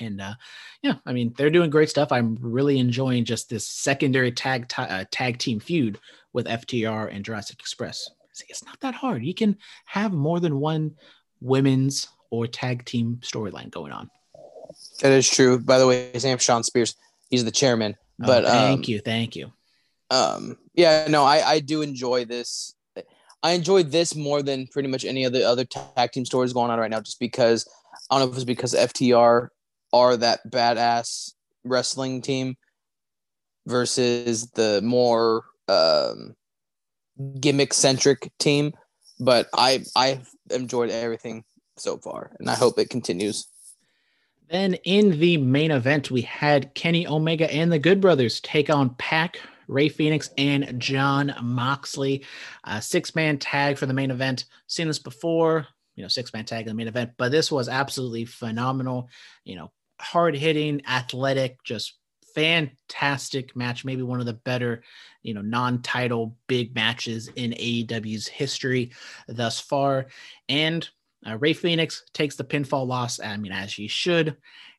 And uh, yeah, I mean they're doing great stuff. I'm really enjoying just this secondary tag ti- uh, tag team feud with FTR and Jurassic Express. See, it's not that hard. You can have more than one women's or tag team storyline going on. That is true. By the way, his name's Shawn Spears. He's the chairman. Oh, But thank um, you, thank you. um yeah no i i do enjoy this i enjoy this more than pretty much any of the other tag team stories going on right now just because i don't know if it's because ftr are that badass wrestling team versus the more um gimmick centric team but i i've enjoyed everything so far and i hope it continues Then in the main event, we had Kenny Omega and the Good Brothers take on Pac, Rey Fenix, and Jon Moxley. Six man tag for the main event. Seen this before, you know, six man tag in the main event, but this was absolutely phenomenal. You know, hard hitting, athletic, just fantastic match. Maybe one of the better, you know, non title big matches in AEW's history thus far. And Uh, Rey Fenix takes the pinfall loss. I mean, as he should.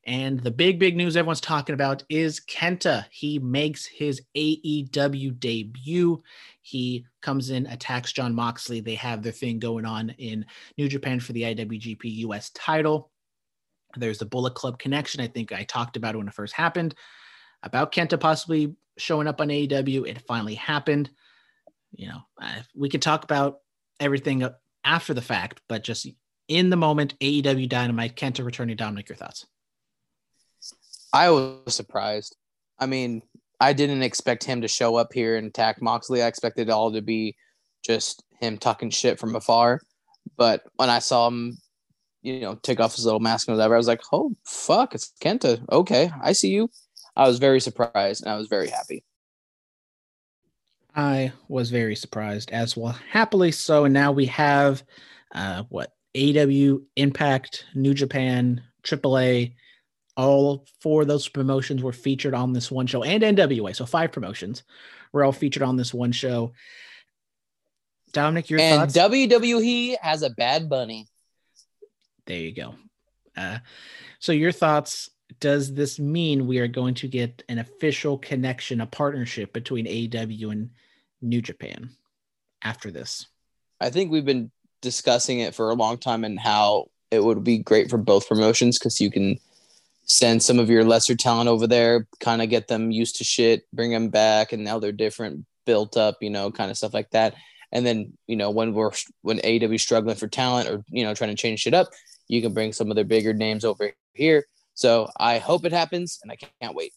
And the big, big news everyone's talking about is Kenta. He makes his AEW debut. He comes in, attacks Jon Moxley. They have their thing going on in New Japan for the IWGP US title. There's the Bullet Club connection. I think I talked about it when it first happened about Kenta possibly showing up on AEW. It finally happened. You know, we could talk about everything after the fact, but just in the moment, AEW Dynamite, Kenta returning. Dominic, your thoughts? I was surprised. I mean, I didn't expect him to show up here and attack Moxley. I expected it all to be just him talking shit from afar. But when I saw him, you know, take off his little mask and whatever, I was like, oh, fuck, it's Kenta. Okay, I see you. I was very surprised and I was very happy. I was very surprised as well. Happily so. And now we have uh, what AEW, Impact, New Japan, AAA, all four of those promotions were featured on this one show and NWA. So five promotions were all featured on this one show. Dominic, your thoughts. and thoughts? WWE has a bad bunny. there you go. Uh, so your thoughts? Does this mean we are going to get an official connection, a partnership between AEW and New Japan after this? I think we've been discussing it for a long time and how it would be great for both promotions because you can send some of your lesser talent over there, kind of get them used to shit, bring them back, and now they're different, built up, you know, kind of stuff like that. And then, you know, when we're when is struggling for talent or you know trying to change shit up, you can bring some of their bigger names over here. So I hope it happens, and I can't wait.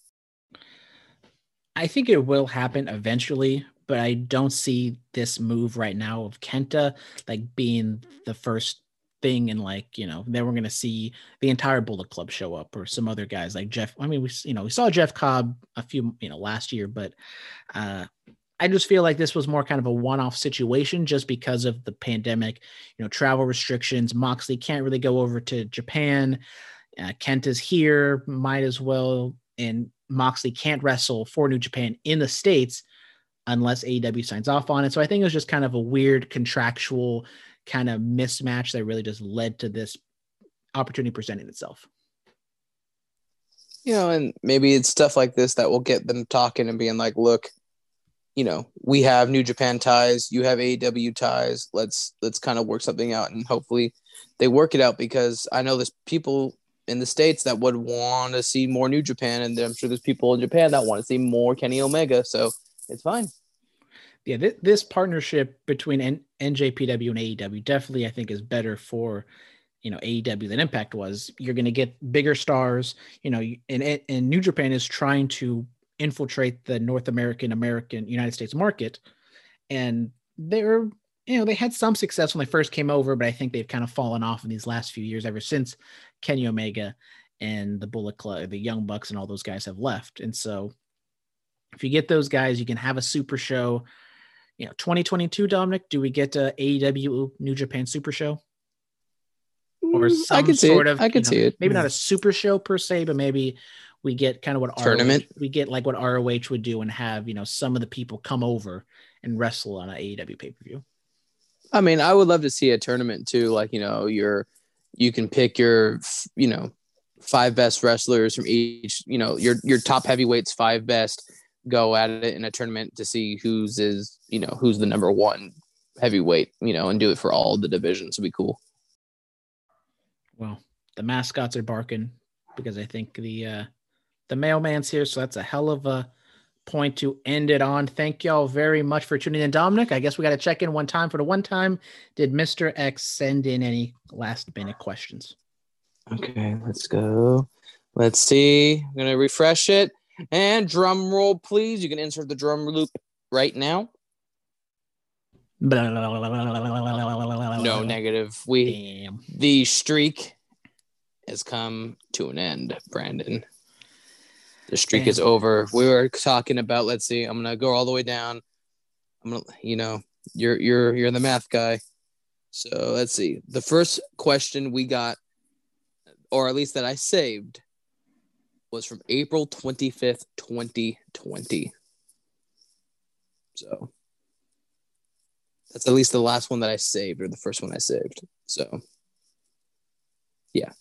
I think it will happen eventually, but I don't see this move right now of Kenta like being the first thing and like you know then we're gonna see the entire Bullet Club show up or some other guys like Jeff. I mean we you know we saw Jeff Cobb a few you know last year, but uh, I just feel like this was more kind of a one-off situation just because of the pandemic, you know, travel restrictions. Moxley can't really go over to Japan. Uh, Kent is here, might as well, and Moxley can't wrestle for New Japan in the states unless AEW signs off on it. So I think it was just kind of a weird contractual kind of mismatch that really just led to this opportunity presenting itself. You know, and maybe it's stuff like this that will get them talking and being like, look, you know, we have New Japan ties, you have AEW ties. Let's let's kind of work something out and hopefully they work it out because I know there's people in the states that would want to see more New Japan, and I'm sure there's people in Japan that want to see more Kenny Omega. So it's fine. Yeah, th- this partnership between N- NJPW and AEW definitely, I think, is better for you know AEW than Impact was. You're going to get bigger stars. You know, and and New Japan is trying to infiltrate the North American, American, United States market, and they're you know they had some success when they first came over, but I think they've kind of fallen off in these last few years ever since Kenny Omega and the Bullet Club, the Young Bucks, and all those guys have left. And so, if you get those guys, you can have a super show. You know, 2022, Dominic, do we get a AEW New Japan Super Show? Or Mm, some I see sort it. of, I can know, see it. Maybe not a super show per se, but maybe we get kind of what Tournament? ROH, we get like what ROH would do and have, you know, some of the people come over and wrestle on an AEW pay per view. I mean, I would love to see a tournament too. Like, you know, your you can pick your, you know, five best wrestlers from each, you know, your your top heavyweights, five best, go at it in a tournament to see who's is, you know, who's the number one heavyweight, you know, and do it for all the divisions. Would be cool. Well, the mascots are barking because I think the uh the mailman's here, so that's a hell of a point to end it on. Thank y'all very much for tuning in, Dominic. I guess we got to check in one time for the one time. Did Mr. X send in any last minute questions? Okay, let's go. Let's see. I'm gonna refresh it. And drum roll, please. You can insert the drum loop right now. No negative. We Damn. the streak has come to an end, Brandon. The streak is over. We were talking about. Let's see. I'm gonna go all the way down. I'm gonna, you know, you're you're you're the math guy. So let's see. The first question we got, or at least that I saved, was from April 25th, 2020. So that's at least the last one that I saved, or the first one I saved. So Yeah.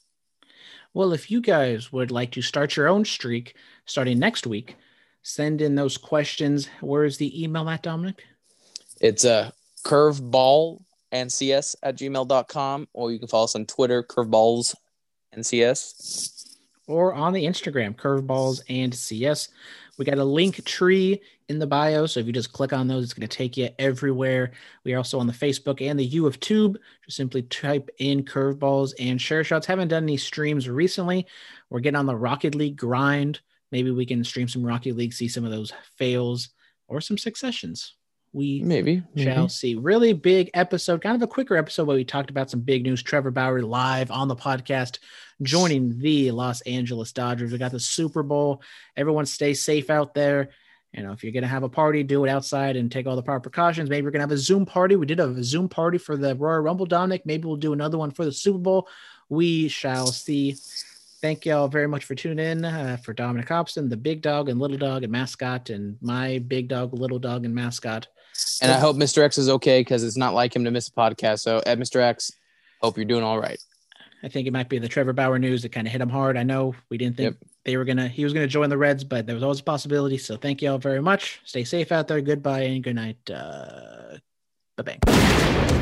Well, if you guys would like to start your own streak starting next week, send in those questions. Where is the email at, Dominic? It's a curveball ncs at gmail.com or you can follow us on Twitter, curveballs ncs. Or on the Instagram, curveballs and CS. We got a Linktree in the bio. So if you just click on those, it's going to take you everywhere. We are also on the Facebook and the U of Tube. Just simply type in curveballs and share shots. Haven't done any streams recently. We're getting on the Rocket League grind. Maybe we can stream some Rocket League, see some of those fails or some successions. We Maybe. shall see. Really big episode, kind of a quicker episode where we talked about some big news. Trevor Bauer live on the podcast, joining the Los Angeles Dodgers. We got the Super Bowl. Everyone stay safe out there. You know, if you're gonna have a party, do it outside and take all the proper precautions. Maybe we're gonna have a Zoom party. We did a Zoom party for the Royal Rumble, Dominic. Maybe we'll do another one for the Super Bowl. We shall see. Thank you all very much for tuning in. Uh, for Dominic Hobson, the big dog and little dog and mascot, and my big dog, little dog and mascot. And I hope Mr. X is okay because it's not like him to miss a podcast. So, Ed, Mr. X, hope you're doing all right. I think it might be the Trevor Bauer news that kind of hit him hard. I know we didn't think they were gonna he was gonna join the Reds, but there was always a possibility. So thank you all very much. Stay safe out there. Goodbye and good night. Uh, bye bye.